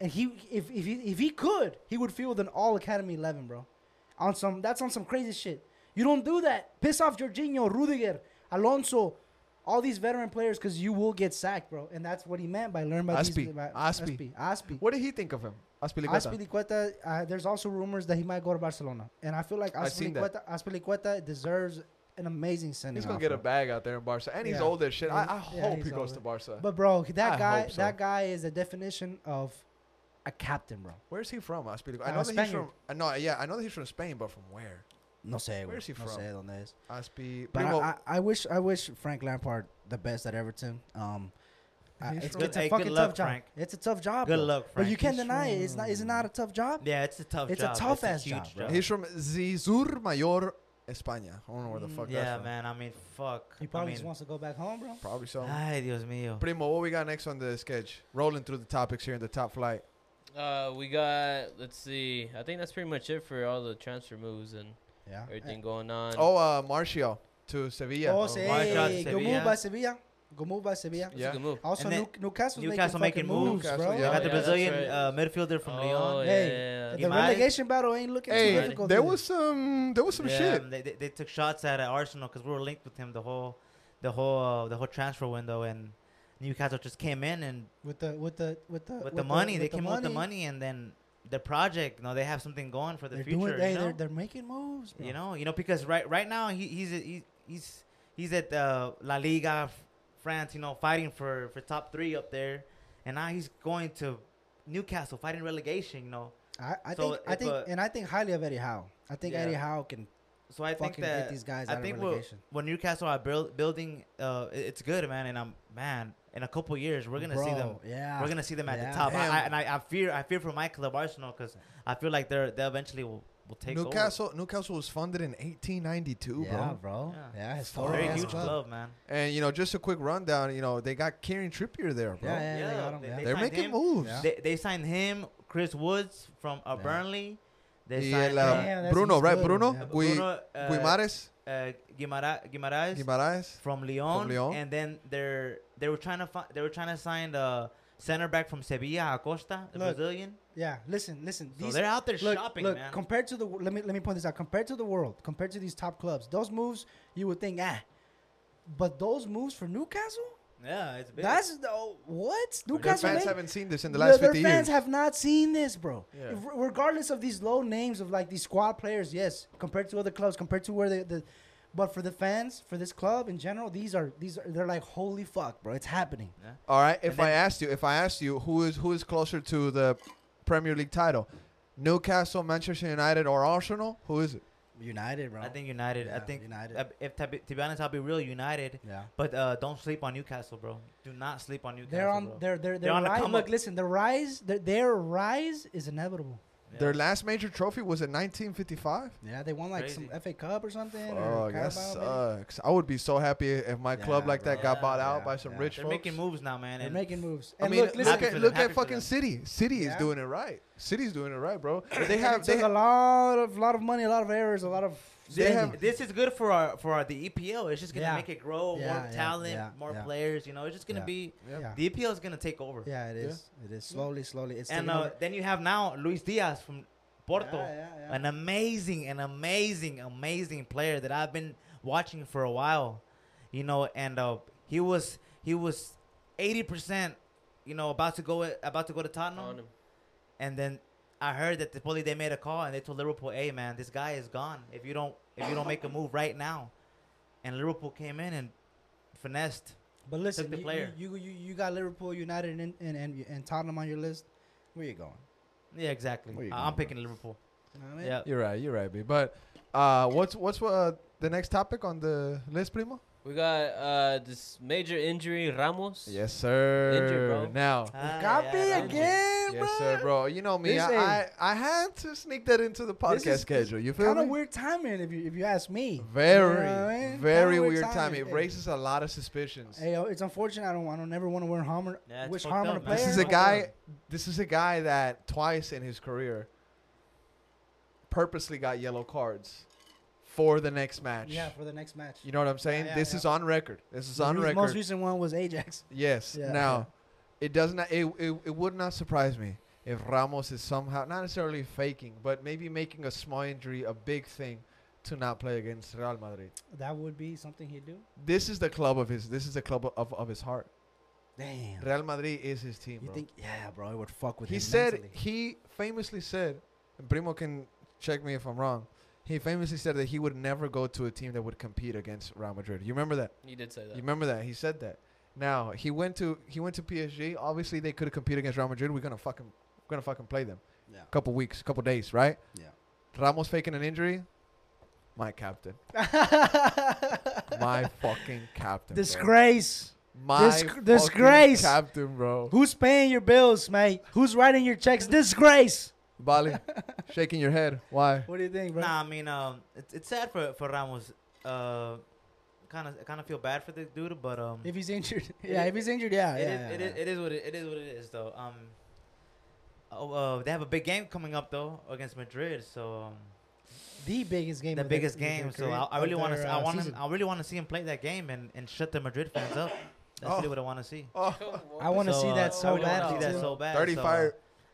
And he, if if he if he could, he would field an all academy eleven, bro. On some that's on some crazy shit. You don't do that. Piss off Jorginho, Rudiger, Alonso, all these veteran players, because you will get sacked, bro. And that's what he meant by learn by Aspi, these. By, Aspi. Aspi. Aspi. What did he think of him? Azpilicueta. Azpilicueta, uh, there's also rumors that he might go to Barcelona, and I feel like I've seen that. Azpilicueta, Azpilicueta deserves an amazing sending. He's gonna get a bag out there in Barca, and he's old as shit. I, I Yeah, hope he goes to Barca. But bro, that I guy, so. that guy is the definition of a captain, bro. Where's he from? Azpilicueta. I Uh, know that he's from. I know, yeah, I know that he's from Spain, but from where? No sé, Where's he no from? sé dónde es. Aspi. But Primo, I, I, I wish, I wish Frank Lampard the best at Everton. Um, I- it's, from- it's a Hey, good fucking luck, tough job. Frank. It's a tough job. Good bro. luck, But you can't He's deny it. It's not. Is it not a tough job? Yeah, it's a tough It's a job. tough-ass huge job, bro. he's from Zizur Mayor, España. I don't know where the Mm, fuck that's Yeah, from. man. I mean, fuck. He probably I just wants to go back home, bro. Probably so. Ay, Dios mío. Primo, what we got next on the sketch? Rolling through the topics here in the top flight. Uh, we got. Let's see. I think that's pretty much it for all the transfer moves and Yeah. everything going on. Oh, uh, Martial to Sevilla. Oh, Oh, say, Martial to go move by Sevilla. Go move by Sevilla. That's yeah. a good move. Also, And then New, Newcastle's Newcastle making, making moves, moves, Newcastle, bro. yeah. They got the Yeah, that's Brazilian right. uh, midfielder from Oh, Leon. yeah, Hey, yeah, The yeah. Relegation battle ain't looking Hey, too difficult. there was some, there was some yeah, shit. They, they, they took shots at uh, Arsenal because we were linked with him the whole, the whole, uh, the whole transfer window, and Newcastle just came in and with the with the with the with, the money, they came in with the money, and then the project, you know, they have something going for the They're future. doing, hey, you know? they're, they're making moves. Bro. you know, you know, because right right now he, he's he, he's he's at uh, La Liga, France, you know, fighting for for top three up there, and now he's going to Newcastle fighting relegation. You know, I, I So think I think a- and I think highly of Eddie Howe. I think Yeah. Eddie Howe can so I think that these guys I think of what, relegation. what Newcastle are build, building, uh, it's good, man. And I'm man, in a couple years we're gonna Bro, see them. Yeah. We're gonna see them at Yeah. the top. I, I, and I, I fear I fear for my club Arsenal because I feel like they're they eventually will, will take Newcastle Newcastle was funded in 1892, yeah, bro. bro. Yeah. Yeah, over. historic. Very huge club. club, man. And you know, just a quick rundown. You know, they got Kieran Trippier there, bro. Yeah, yeah, they Yeah, got him. they- yeah. they They're making him. moves. Yeah. They they signed him, Chris Woods from uh, Yeah. Burnley. They signed el, uh, uh, Bruno, right? good, Bruno, yeah. Gui- Bruno, uh, Guimares, uh, Guimara- Guimaraes Guimaraes. from Lyon, Lyon. and then they're they were trying to find they were trying to sign the center back from Sevilla, Acosta, the Look, Brazilian. Yeah, listen, listen. So These, they're out there look, shopping, look, man. compared to the let me let me point this out. Compared to the world, compared to these top clubs, those moves you would think ah, but those moves for Newcastle, yeah, it's big. that's the what Their Newcastle. fans made- haven't seen this in the last their 50 fans years. have not seen this, bro. Yeah. If- regardless of these low names of like these squad players, yes, compared to other clubs, compared to where they, the, but for the fans, for this club in general, these are these are they're like holy fuck, bro, it's happening. yeah. All right. If And I then- asked you, if I asked you, who is who is closer to the Premier League title, Newcastle, Manchester United, or Arsenal? Who is it? United, bro. I think United. I think United. uh, if to be, to be honest, I'll be real United. yeah. But uh, don't sleep on Newcastle, bro. Do not sleep on Newcastle. They're on bro. their their They're their on the rise. come Look, listen, the rise, their, their rise is inevitable. Yeah. Their last major trophy was in 1955. Yeah, they won like some FA Cup or something. Oh, that Carabao, maybe. sucks. I would be so happy if my club Yeah, like that got Yeah, bought out yeah, by some yeah. rich They're folks. making moves now, man. They're and making moves. I mean, look, listen, look at look at fucking them. City. City is doing it right. City's doing it right, bro. They they have have they took a lot of lot of money, a lot of errors, a lot of. They This, have- this is good for our for our, the EPL. It's just gonna Yeah. make it grow, Yeah, more yeah, talent, yeah, more yeah. players. You know, it's just gonna Yeah. be Yeah, the EPL is gonna take over. yeah, it is. It is slowly, slowly. It's And uh, then you have now Luis Diaz from Porto, Yeah, yeah, yeah. an amazing, an amazing, amazing player that I've been watching for a while. You know, and uh, he was he was eighty percent, you know, about to go about to go to Tottenham. on. And then I heard that the police they made a call and they told Liverpool, "Hey man, this guy is gone. If you don't if you don't make a move right now." And Liverpool came in and finessed. But listen, the you, player. You, you you got Liverpool, United, and and, and and Tottenham on your list. Where you going? Yeah, exactly. Where I- going, I'm bro? picking Liverpool. You know what I mean? Yeah. You're right. You're right, B. But uh, what's what's uh, the next topic on the list, Primo? We got uh, this major injury, Ramos. Yes, sir. Injured, bro. Now, Ah, Copy yeah, again, bro. yes, sir, bro. You know me. I, I I had to sneak that into the podcast is- schedule. You feel Kind me? of weird timing, if you if you ask me. Very, You know I mean? very Kinda weird time. It Hey, raises a lot of suspicions. Hey, yo, it's unfortunate. I don't. I don't never want to wear harm. Yeah, it's wish fucked harm on up, a player. This is a guy. This is a guy that twice in his career purposely got yellow cards for the next match. Yeah, for the next match. You know what I'm saying? yeah, this yeah. is on record. This is The on re- record. Most recent one was Ajax. Yes. Yeah, now, it does not. It, it it would not surprise me if Ramos is somehow not necessarily faking, but maybe making a small injury a big thing to not play against Real Madrid. That would be something he'd do. This is the club of his. This is the club of, of his heart. Damn. Real Madrid is his team, You bro. think? Yeah, bro. It would fuck with he said mentally. he famously said, and Primo can check me if I'm wrong. He famously said that he would never go to a team that would compete against Real Madrid. You remember that? He did say that. You remember that? He said that. Now he went to he went to PSG. Obviously, they could have competed against Real Madrid. We're gonna fucking we're gonna fucking play them. Yeah. Couple weeks, couple days, right? Yeah. Ramos faking an injury. My captain, my fucking captain. bro. Disgrace. My Disc- fucking disgrace. captain, bro. Who's paying your bills, mate? Who's writing your checks? Disgrace. Bali, shaking your head. Why? What do you think, bro? Nah, I mean, um, it's, it's sad for for Ramos. Uh, kind of kind of feel bad for the dude, but um, If he's injured, yeah. If he's injured, yeah, it yeah. is- it yeah, is it is what it, it is what it is though. Um, oh, uh, they have a big game coming up though against Madrid, so um, the biggest game. the biggest their game. So I, I really want their, to. I uh, want him. season. I really want to see him play that game and, and shut the Madrid fans up. That's Oh. really what I want to see. Oh, I want to So, see uh, that I so really wanna bad. see that too. so bad. so, uh,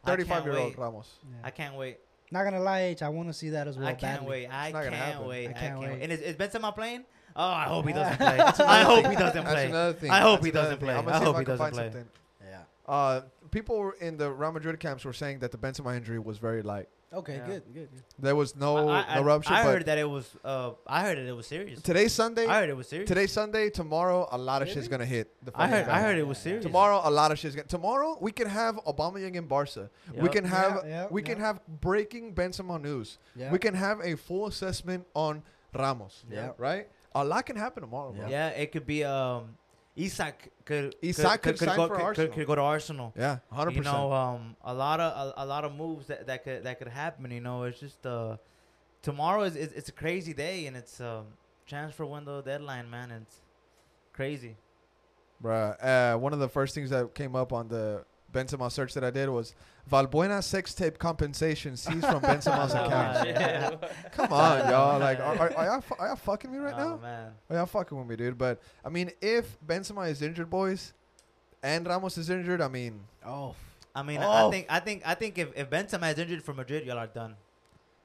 35, I can't 35 year old. Ramos. Yeah. I can't wait. Not gonna lie, H. I want to see that as well. I can't badly. wait. I can't happen. wait. I I can't can't wait. wait. And is, is Benzema playing? Oh, I hope he doesn't play. I hope he doesn't That's play. another thing. I hope That's he doesn't thing. play. I'm gonna I see hope he doesn't play. Yeah. Uh, people in the Real Madrid camps were saying that the Benzema injury was very light. Okay. Yeah. Good. Good. good. There was no I, I, no rupture. I but heard that it was. Uh, I heard that it was serious. today's Sunday. I heard it was serious. Today's Sunday. Tomorrow, a lot of shit's Really? gonna hit. The I heard. fucking I heard it was Yeah, yeah. serious. Tomorrow, a lot of shit's gonna. Tomorrow, we can have Aubameyang in Barca. We can have. Yeah, yeah, we can have breaking Benzema news. Yeah. We can have a full assessment on Ramos. Yeah. Right. A lot can happen tomorrow, bro. Yeah, it could be. Um, Isak could Isak could sign go, could, Arsenal. Could, could go to Arsenal. Yeah, hundred percent. You know, um, a lot of a, a lot of moves that, that could that could happen. You know, it's just uh, tomorrow is, is it's a crazy day and it's um transfer window deadline, man. It's crazy. Bruh, uh, one of the first things that came up on the Benzema search that I did was Valbuena sex tape compensation seized from Benzema's Oh, account. yeah. Come on, y'all. Like, are, are, are, y'all, fu- are y'all fucking me right oh, now? man. Are y'all fucking with me, dude? But, I mean, if Benzema is injured, boys, and Ramos is injured, I mean, Oh, I mean, Oh. I think I think I think if, if Benzema is injured for Madrid, y'all are done.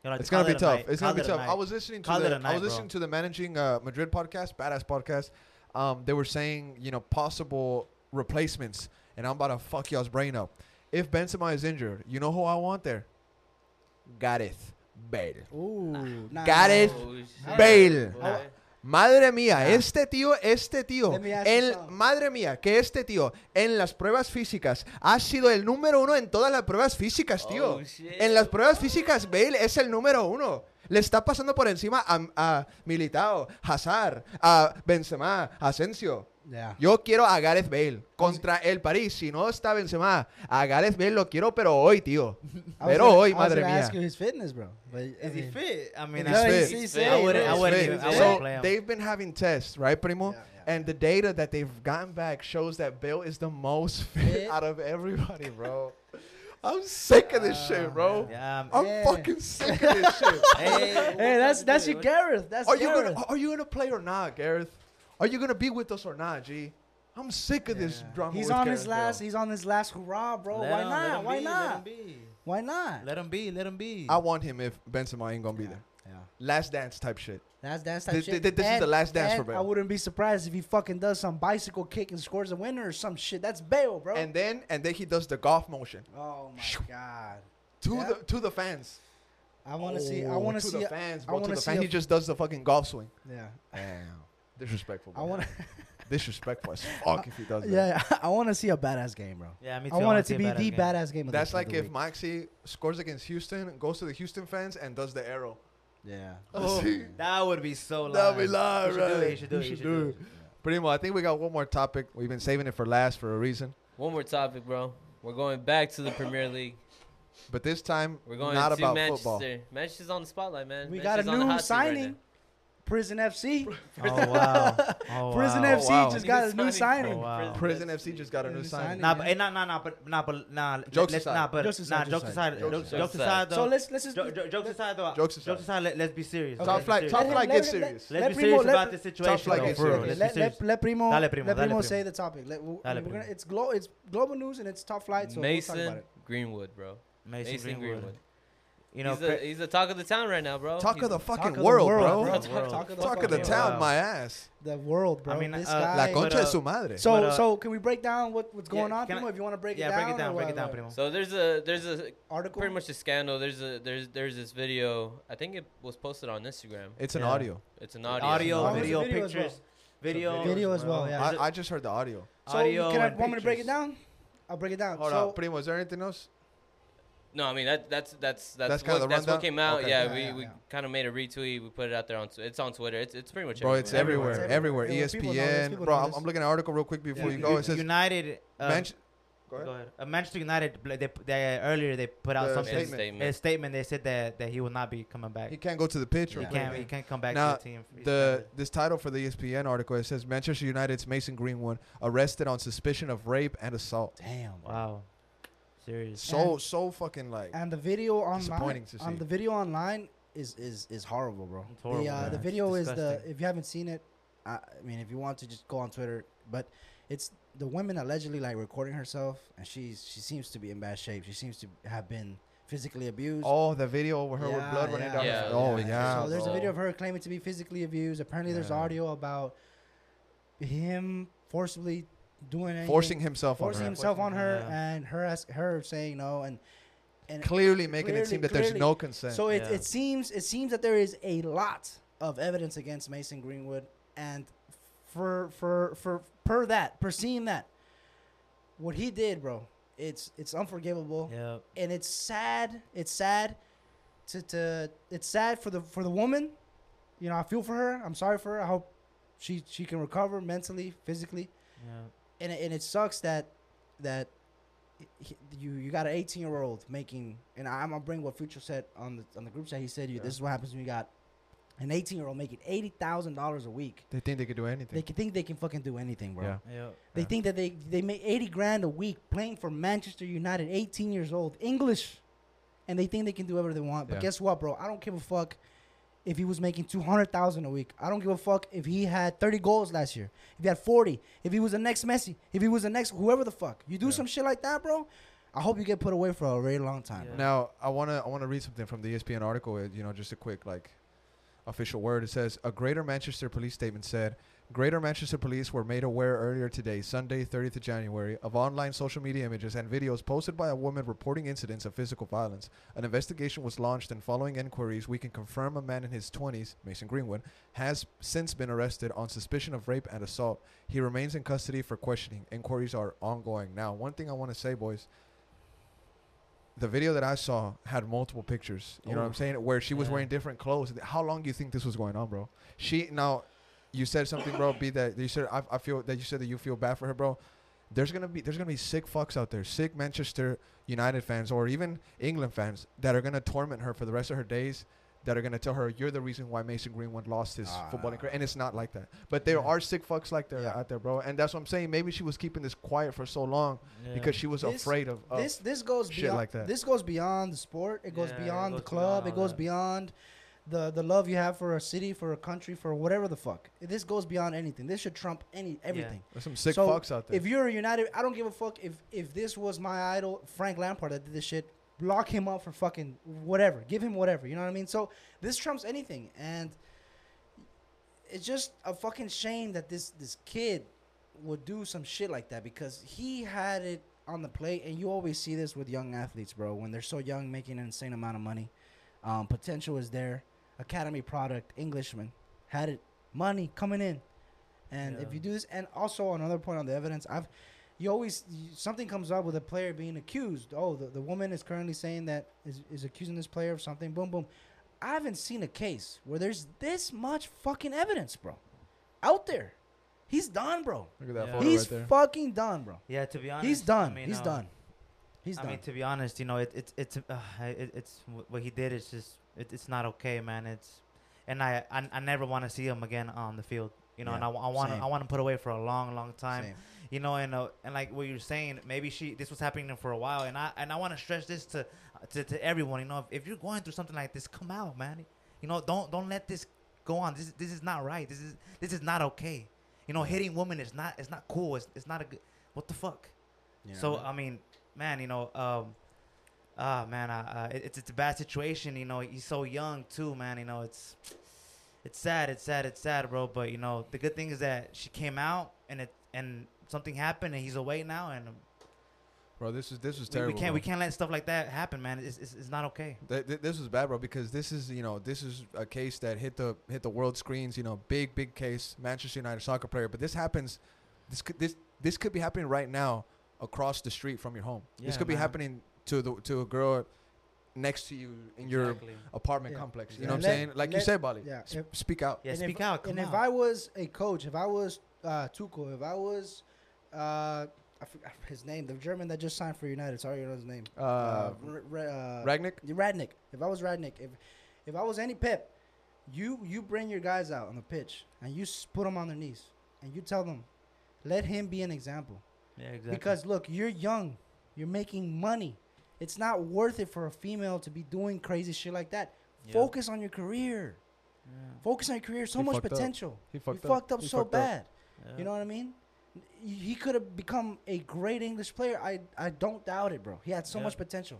Y'all are it's gonna be tough. night. It's gonna be tough. night. I was listening to Call the a I night, was bro. listening to the managing uh, Madrid podcast, badass podcast. Um, they were saying, you know, possible replacements, and I'm about to fuck y'all's brain up. If Benzema is injured, you know who I want there? Gareth Bale. ooh, nah, Gareth. Bale. Madre mía, este tío, este tío, el, madre mía, que este tío en las pruebas físicas ha sido el número uno en todas las pruebas físicas, tío. Oh, shit. En las pruebas físicas, Bale es el número uno. Le está pasando por encima a, a Militao, Hazard, a Benzema, a Asensio. Yeah. Yo quiero a Gareth Bale contra el París. Si no está Benzema, a Gareth Bale lo quiero, pero hoy, tío. I was Pero gonna- hoy, I was madre gonna mía. ask you his fitness, bro. But, I Is he fit? I mean, He's fit. he's He's fit. fit. I wouldn't- I wouldn't fit. even- I so wouldn't play him. they've been having tests, right, Primo? Yeah, yeah. And the data that they've gotten back shows that Bale is the most fit Fit. out of everybody, bro. I'm sick of this ah, shit, bro. yeah, I'm Yeah. fucking sick of this shit. Hey, Hey, that's that's your Gareth. That's Are you Gareth. gonna Are you gonna play or not, Gareth? Are you gonna be with us or not, G? I'm sick of this Yeah. drama. He's on Gareth his last. Bale. He's on his last hurrah, bro. let Why him- not? Why be, not? Why not? Let him be. Let him be. I want him if Benzema ain't gonna be there. Yeah. Last dance type shit. Last dance type This- shit. this is the last dance and for I wouldn't be surprised if he fucking does some bicycle kick and scores a winner or some shit. That's Bale, bro. And then and then he does the golf motion oh my god. to Yeah. the to the fans. I want to see. I Oh, want to to see. the fans, I bro. To wanna the see fans. a- He just does the fucking golf swing. Yeah. Damn. Disrespectful. I bro. want. disrespectful as fuck if he does that. Yeah, yeah. I want to see a badass game, bro. yeah, me too. I want it to a be the game. badass game. Of That's the, like of the if week. Maxi scores against Houston, goes to the Houston fans, and does the arrow. Yeah. Oh, oh that would be so live. That'd be live, You should do right? it. You should do You it. You should should do do it. it. Primo, I think we got one more topic. We've been saving it for last for a reason. One more topic, bro. We're going back to the Premier League. But this time, We're going not to about Manchester. football. Manchester's on the spotlight, man. We got a Manchester's on the new hot seat right signing. Prison FC. Oh wow. Oh, Prison wow. FC wow. just got a new signing. signing. Oh, wow. Prison FC just got a new New signing. signing. Nah, but eh, nah, nah, nah, but nah, but nah. Jokes let's, aside. Nah, but Jokes aside, nah, jokes jokes aside. aside. Jokes Jokes aside. jokes aside. So though. let's let's just Jo- jo- Jokes aside, though. Jokes aside. Jokes aside. let- Let's be serious. Okay. Top Let's flight, top flight, get serious. Let's be serious about this situation. flight, get serious. Let's let, serious. let, let Primo, let Primo Primo. say the topic. Let, we're Dale, gonna, Primo. it's glo- it's global news and it's top flight. So Mason we'll talk about it. Greenwood, bro. Mason, Mason Greenwood. Greenwood. You know, he's, the, cra- he's the talk of the town right now, bro. Talk He's- of the fucking Talk of the world, world, bro. bro. Talk Talk, talk of the, Talk of the town, Wow. my ass. The world, bro. I mean, this uh, guy. La But, concha uh, de su madre. so but, uh, so can we break down what, what's going Yeah, on, can I- If you want to break yeah, it down. break it down, break what- it down, Primo. So there's a there's a Article. pretty much a scandal. There's a there's there's this video. I think it was posted on Instagram. It's an Yeah. audio. It's an audio. Audio, Oh, video, video as well. pictures, video, Video as well, yeah. I, I just heard the audio. So audio can I want me to break it down? I'll break it down. Hold so on, Primo. Is there anything else? No, I mean that that's that's that's That's kinda what, the that's what came out. Okay. Yeah, Yeah, we, yeah, we yeah. kind of made a retweet. We put it out there on it's on Twitter. It's it's pretty much Bro, it's everywhere. everywhere. It's Everywhere. everywhere. Yeah, people know this, ESPN. Bro, I'm. I'm looking at an article real quick before Yeah. you go. It says United. Uh, Manch- Go go ahead. ahead. Uh, Manchester United. bl- They, they earlier they put out The something. Statement. statement. A statement. They said that that he will not be coming back. He can't go to the pitch. or He can't. He can't come back Now, to the team. He's The this title for the ESPN article it says Manchester United's Mason Greenwood arrested on suspicion of rape and assault. damn. wow, serious. So so fucking like And the video online, to on see. the video online is is is horrible, bro. It's horrible, the uh, yeah. the It's video is the if you haven't seen it, I, I mean if you want to just go on Twitter, but it's the woman allegedly like recording herself, and she's she seems to be in bad shape. She seems to have been physically abused. oh the video with her with Yeah, blood running down. Yeah, her Oh yeah. yeah. so there's a video of her claiming to be physically abused. Apparently, there's audio about him forcibly doing anything, forcing himself forcing on her. himself on her, Yeah. and her as, her saying no, and and Clearly making it seem that there's no consent. So it, Yeah. it seems it seems that there is a lot of evidence against Mason Greenwood, and for for for per that per seeing that, what he did, bro, it's it's unforgivable, Yeah. and it's sad. It's sad to to it's sad for the for the woman. You know, I feel for her. I'm sorry for her. I hope she she can recover mentally, physically. Yeah. And it, and it sucks that that he- you you got an 18 year old making and I'm gonna bring what Future said on the on the group chat. He said, "You Yeah. this is what happens when you got an 18 year old making eighty thousand dollars a week. They think they could do anything. They can think they can fucking do anything, bro. Yeah. Yeah. They Yeah. think that they they make 80 grand a week playing for Manchester United, 18 years old, English, and they think they can do whatever they want. But Yeah. guess what, bro? I don't give a fuck if he was making 200,000 a week. I don't give a fuck if he had 30 goals last year. If he had 40, if he was the next Messi, if he was the next whoever the fuck. You do Yeah. some shit like that, bro? I hope you get put away for a very long time. Yeah. Now I wanna I wanna read something from the ESPN article. You know, just a quick like official word. It says a Greater Manchester police statement said Greater Manchester Police were made aware earlier today, Sunday, 30th of January, of online social media images and videos posted by a woman reporting incidents of physical violence. An investigation was launched, and following inquiries, we can confirm a man in his 20s, Mason Greenwood, has since been arrested on suspicion of rape and assault. He remains in custody for questioning. Inquiries are ongoing. Now, one thing I want to say, boys, the video that I saw had multiple pictures. You know what I'm oh. saying? Where she was Yeah. wearing different clothes. How long do you think this was going on, bro? She now, you said something, bro. Be that you said I, I feel that you said that you feel bad for her, bro. There's gonna be there's gonna be sick fucks out there, sick Manchester United fans or even England fans that are gonna torment her for the rest of her days. That are gonna tell her you're the reason why Mason Greenwood lost his ah. footballing career, and it's not like that. But there Yeah. are sick fucks like there Yeah. out there, bro, and that's what I'm saying. Maybe she was keeping this quiet for so long Yeah. because she was This- afraid of, of This this goes shit beyond like that. this goes beyond the sport. It goes Yeah, it beyond the club. beyond It goes that. beyond the the love you have for a city, for a country, for whatever the fuck. This goes beyond anything. This should trump any everything. There's some sick So, fucks out there. If you're a United, I don't give a fuck if if this was my idol, Frank Lampard, that did this shit. Lock him up for fucking whatever. Give him whatever. You know what I mean? So this trumps anything, and it's just a fucking shame that this this kid would do some shit like that because he had it on the plate, and you always see this with young athletes, bro. When they're so young, making an insane amount of money, um, potential is there. Academy product, Englishman, had it, money coming in, and if you do this, and also another point on the evidence, I've you always you, something comes up with a player being accused. Oh, the, the woman is currently saying that is, is accusing this player of something. Boom, boom. I haven't seen a case where there's this much fucking evidence, bro, out there. He's done, bro. Look at that Yeah. photo He's right there. fucking done, bro. Yeah, to be honest, He's done. I mean, He's uh, done. He's I done. mean, to be honest, you know, it, it's it's uh, it, it's what he did is just it, it's not okay, man. It's and I I, I never want to see him again on the field. You know, and Yeah, I, want. I want to put away for a long, long time. Same. You know, and uh, and like what you're saying, maybe she this was happening for a while, and I and I want to stress this to, to to everyone. You know, if, if you're going through something like this, come out, man. You know, don't don't let this go on. This this is not right. This is this is not okay. You know, hitting women is not it's not cool. It's it's not a good. What the fuck? Know So I I mean, man, you know, um, ah, man, uh, uh, it, it's it's a bad situation. You know, he's so young too, man. You know, it's it's sad, it's sad, it's sad, bro. But you know, the good thing is that she came out and it and something happened and he's away now, and Bro, this is this was we, terrible. we can't bro. we can't let stuff like that happen, man. It's it's, it's not okay. Th- th- this was bad, bro, because this is you know this is a case that hit the hit the world screens. You know, big big case, Manchester United soccer player. But this happens, this could this this could be happening right now across the street from your home. this Yeah, could be happening to the to a girl next to you in your apartment Yeah. complex. You Yeah. know what I'm saying? Like you said, Bali. Yeah, s- if- speak out. Yeah, and speak if, out. Come and out. if I was a coach, if I was uh, Tuchel, if I was uh, I forgot his name, the German that just signed for United. Sorry, I know his name. Uh, R- R- uh, Rangnick. Radnick. If I was Radnick, if if I was any Pep, you you bring your guys out on the pitch and you put them on their knees and you tell them, let him be an example. yeah, exactly. Because look, you're young, you're making money. It's not worth it for a female to be doing crazy shit like that. Yeah. Focus on your career. Yeah. Focus on your career. So He much fucked up. potential. He You fucked fucked up. up, He so fucked up. bad. Yeah. You know what I mean? He could have become a great English player. I I don't doubt it, bro. He had so Yeah. much potential.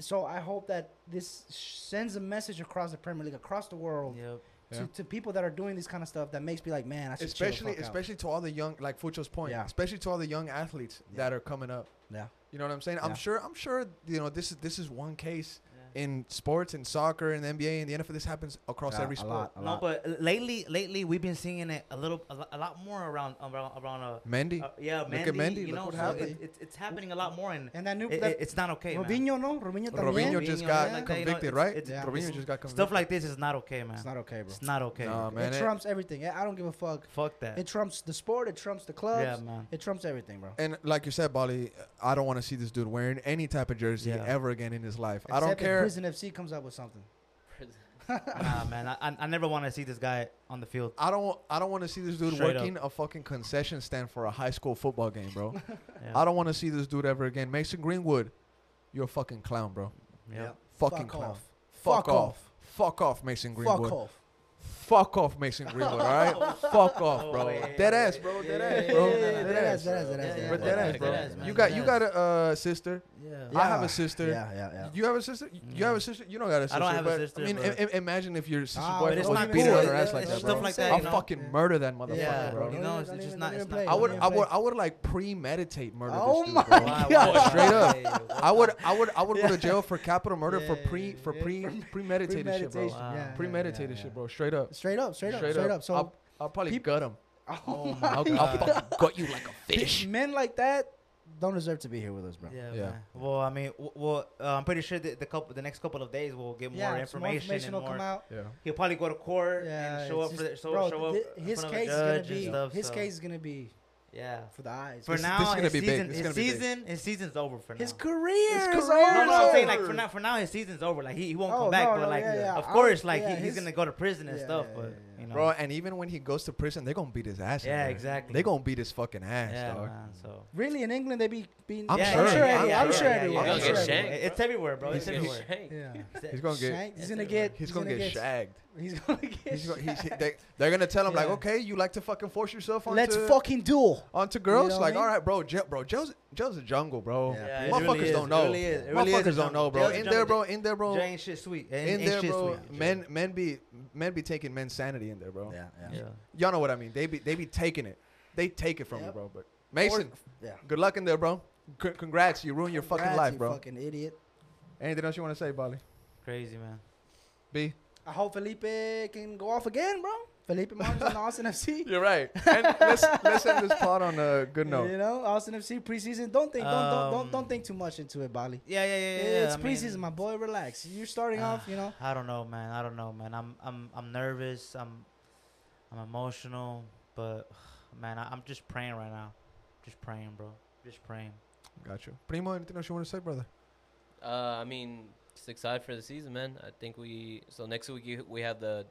So I hope that this sends a message across the Premier League, across the world, Yep. to, Yeah. to people that are doing this kind of stuff. That makes me like, man, I should chill the especially out. especially to all the young like Fucho's point Yeah. especially to all the young athletes Yeah. that are coming up Yeah. you know what i'm saying i'm sure i'm sure you know this is this is one case Yeah. In sports, in soccer, in the NBA, in the NFL. This happens across Yeah, every a sport. lot, a No, lot. but lately, lately we've been seeing it a little, a, a lot more around, around, around. Uh, Mendy, uh, yeah, Look at Mendy, You look know, what so happened. it, it, it's happening a lot more, and And that new it, that, it- it's not okay, man. Robinho, no, Robinho también. Robinho just got yeah, like you know, convicted, it's- right? it's- Yeah. Robinho just got convicted. Stuff like this is not okay, man. It's not okay, bro. It's not okay. Nah, man. it it- trumps everything. I I don't give a fuck. Fuck that. It trumps the sport. It trumps the clubs. yeah, man. It trumps everything, bro. And like you said, Bali, I don't want to see this dude wearing any type of jersey ever again in his life. I don't Except if care. Prison FC comes up with something. nah, man. I, I- I never want to see this guy on the field. I don't. I don't want to see this dude Straight working a fucking concession stand for a high school football game, bro. Yeah. I don't want to see this dude ever again. Mason Greenwood, you're a fucking clown, bro. Yeah. Fucking Fuck clown. off. Fuck, Fuck off. off. Fuck off, Mason Greenwood. Fuck off. Fuck off, Mason Greenwood. all right. Fuck off, bro. Oh, Dead ass, bro. Dead ass, bro. Dead ass, dead ass, dead ass, dead ass, But dead ass, bro. You got you got a uh, sister. Yeah. I have a sister. Yeah, yeah, yeah. You have a sister? You have a sister? You don't got a sister. I don't have a sister, I mean, imagine if your sister's Ah, boyfriend was beating her ass like that, bro. like that, I'll fucking murder that motherfucker, Yeah, bro. you know, it's, just not. It's not. I would, I would. I would like premeditate murder Oh my God. Straight up. I would, I would, I would go to jail for capital murder for pre, for pre, premeditated shit, bro. Premeditated shit, bro. Straight up. Straight up, straight up, Straight straight up. up. So I'll, I'll probably peop- gut him. oh my I'll, I'll God. fucking gut you like a fish. men like that don't deserve to be here with us, bro. Yeah, Yeah. Man. Well, I mean, w- well, uh, I'm pretty sure that the couple, the next couple of days, we'll get more Yeah, information. some more information and will come out. Yeah. He'll probably go to court Yeah, and show it's up for the, show, bro, show up. thi- in his front of a case is gonna be stuff, his so- case is gonna be Yeah. for the eyes. For This- now, this is gonna his be big. season, This is his gonna be big. season, his season's over for now. his career His is career No, over. no, I'm saying like for now, for now, his season's over. Like he, he won't Oh, come back, no, but no, like, yeah, yeah. of I'll- course, like yeah, he, he's his- gonna go to prison and Yeah, stuff. yeah, but yeah, yeah. You know, Bro, and even when he goes to prison, they're gonna beat his ass. Yeah, there. exactly. They're gonna beat his fucking ass, yeah, dog. man. So Really, in England, they be being. I'm yeah, sure. I'm yeah, yeah, I'm yeah, sure yeah, yeah, I'm sure yeah, shanked. It's everywhere, bro. It's He's- everywhere. Yeah. He's gonna get. Shanked. He's gonna get. He's gonna get shagged. He's gonna get. He's gonna, he's, shagged. they, they're gonna tell him like, okay, you like to fucking force yourself onto Let's fucking duel. onto girls. know like, I mean? all right, bro, jail, bro, jail's jail's a jungle, bro. Yeah, Yeah, Motherfuckers really is. don't It know. really is. It really is a Motherfuckers don't jungle. know, bro. In there, bro. In there, bro. Jay ain't shit sweet. Ain't, In ain't there, shit bro. sweet. Men, men be, men be taking men's sanity in there, bro. Yeah, Yeah. Y'all know what I mean. They be, they be taking it. They take it from you, bro. But Mason, Yeah. good luck in there, bro. C- congrats, you ruined your fucking Congrats, life, you bro. Fucking idiot. Anything else you want to say, Bali? Crazy man. B. I hope Felipe can go off again, bro. Felipe Martins on Austin FC. You're right. And let's let's end this pod on a good note. You know, Austin FC preseason. Don't think, don't, don't, don't, Um, don't think too much into it, Bali. Yeah, yeah, yeah, yeah. yeah. it's I preseason, mean, my boy. Relax. You're starting off, you know. I don't know, man. I don't know, man. I'm I'm I'm nervous. I'm I'm emotional, but man, I, I'm just praying right now. Just praying, bro. Just praying. Got you. Primo, anything else you want to say, brother? Uh, I mean, just excited for the season, man. I think we so next week you- we have the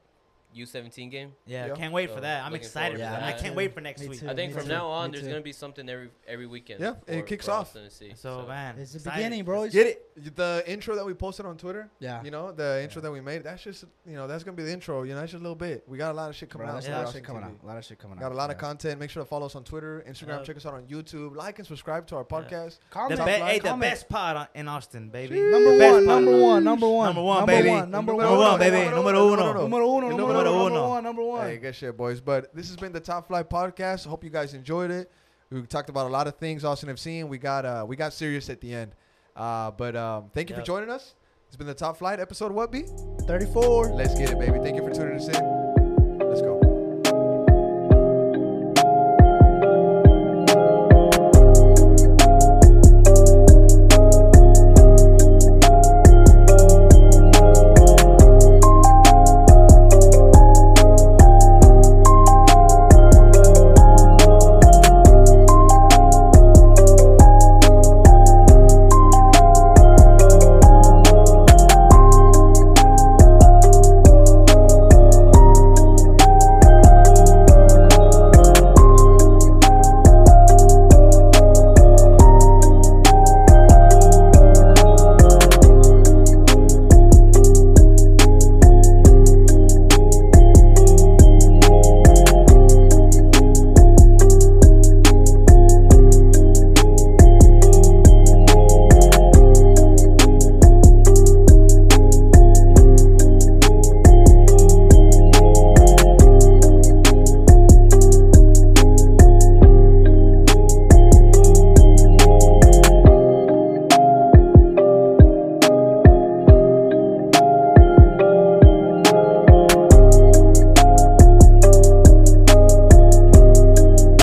U17 game. Yeah, Yeah. can't wait for that. I'm excited forward for that. I can't wait for next Me week. too. I think me from too. now on, Me there's too. gonna be something every every weekend. Yeah, it kicks off. Austin FC. So, man, It's the excited. beginning, bro. It's- Get it? The intro that we posted on Twitter, Yeah. you know, the intro that we made, that's just, you know, that's going to be the intro. You know, that's just a little bit. We got a lot of shit coming Bro, out. there's for a lot of shit coming TV. out. A lot of shit coming out. Got a lot of content. Make sure to follow us on Twitter, Instagram. Yeah. Check us out on YouTube. Like and subscribe to our podcast. The Comment. be- hey, the best pod on- in Austin, baby. Number one, number one, number one, Number one, number baby. one, number Number one, one, baby. Number Numero uno. uno. Number uno, Number number uno. one, number one. Hey, good shit, boys. But this has been the Top Flight Podcast. Hope you guys enjoyed it. We talked about a lot of things Austin FC. We got uh we got serious at the end. Uh, but um, thank you for joining us. It's been the Top Flight episode. What be? 34. Let's get it, baby. Thank you for tuning in.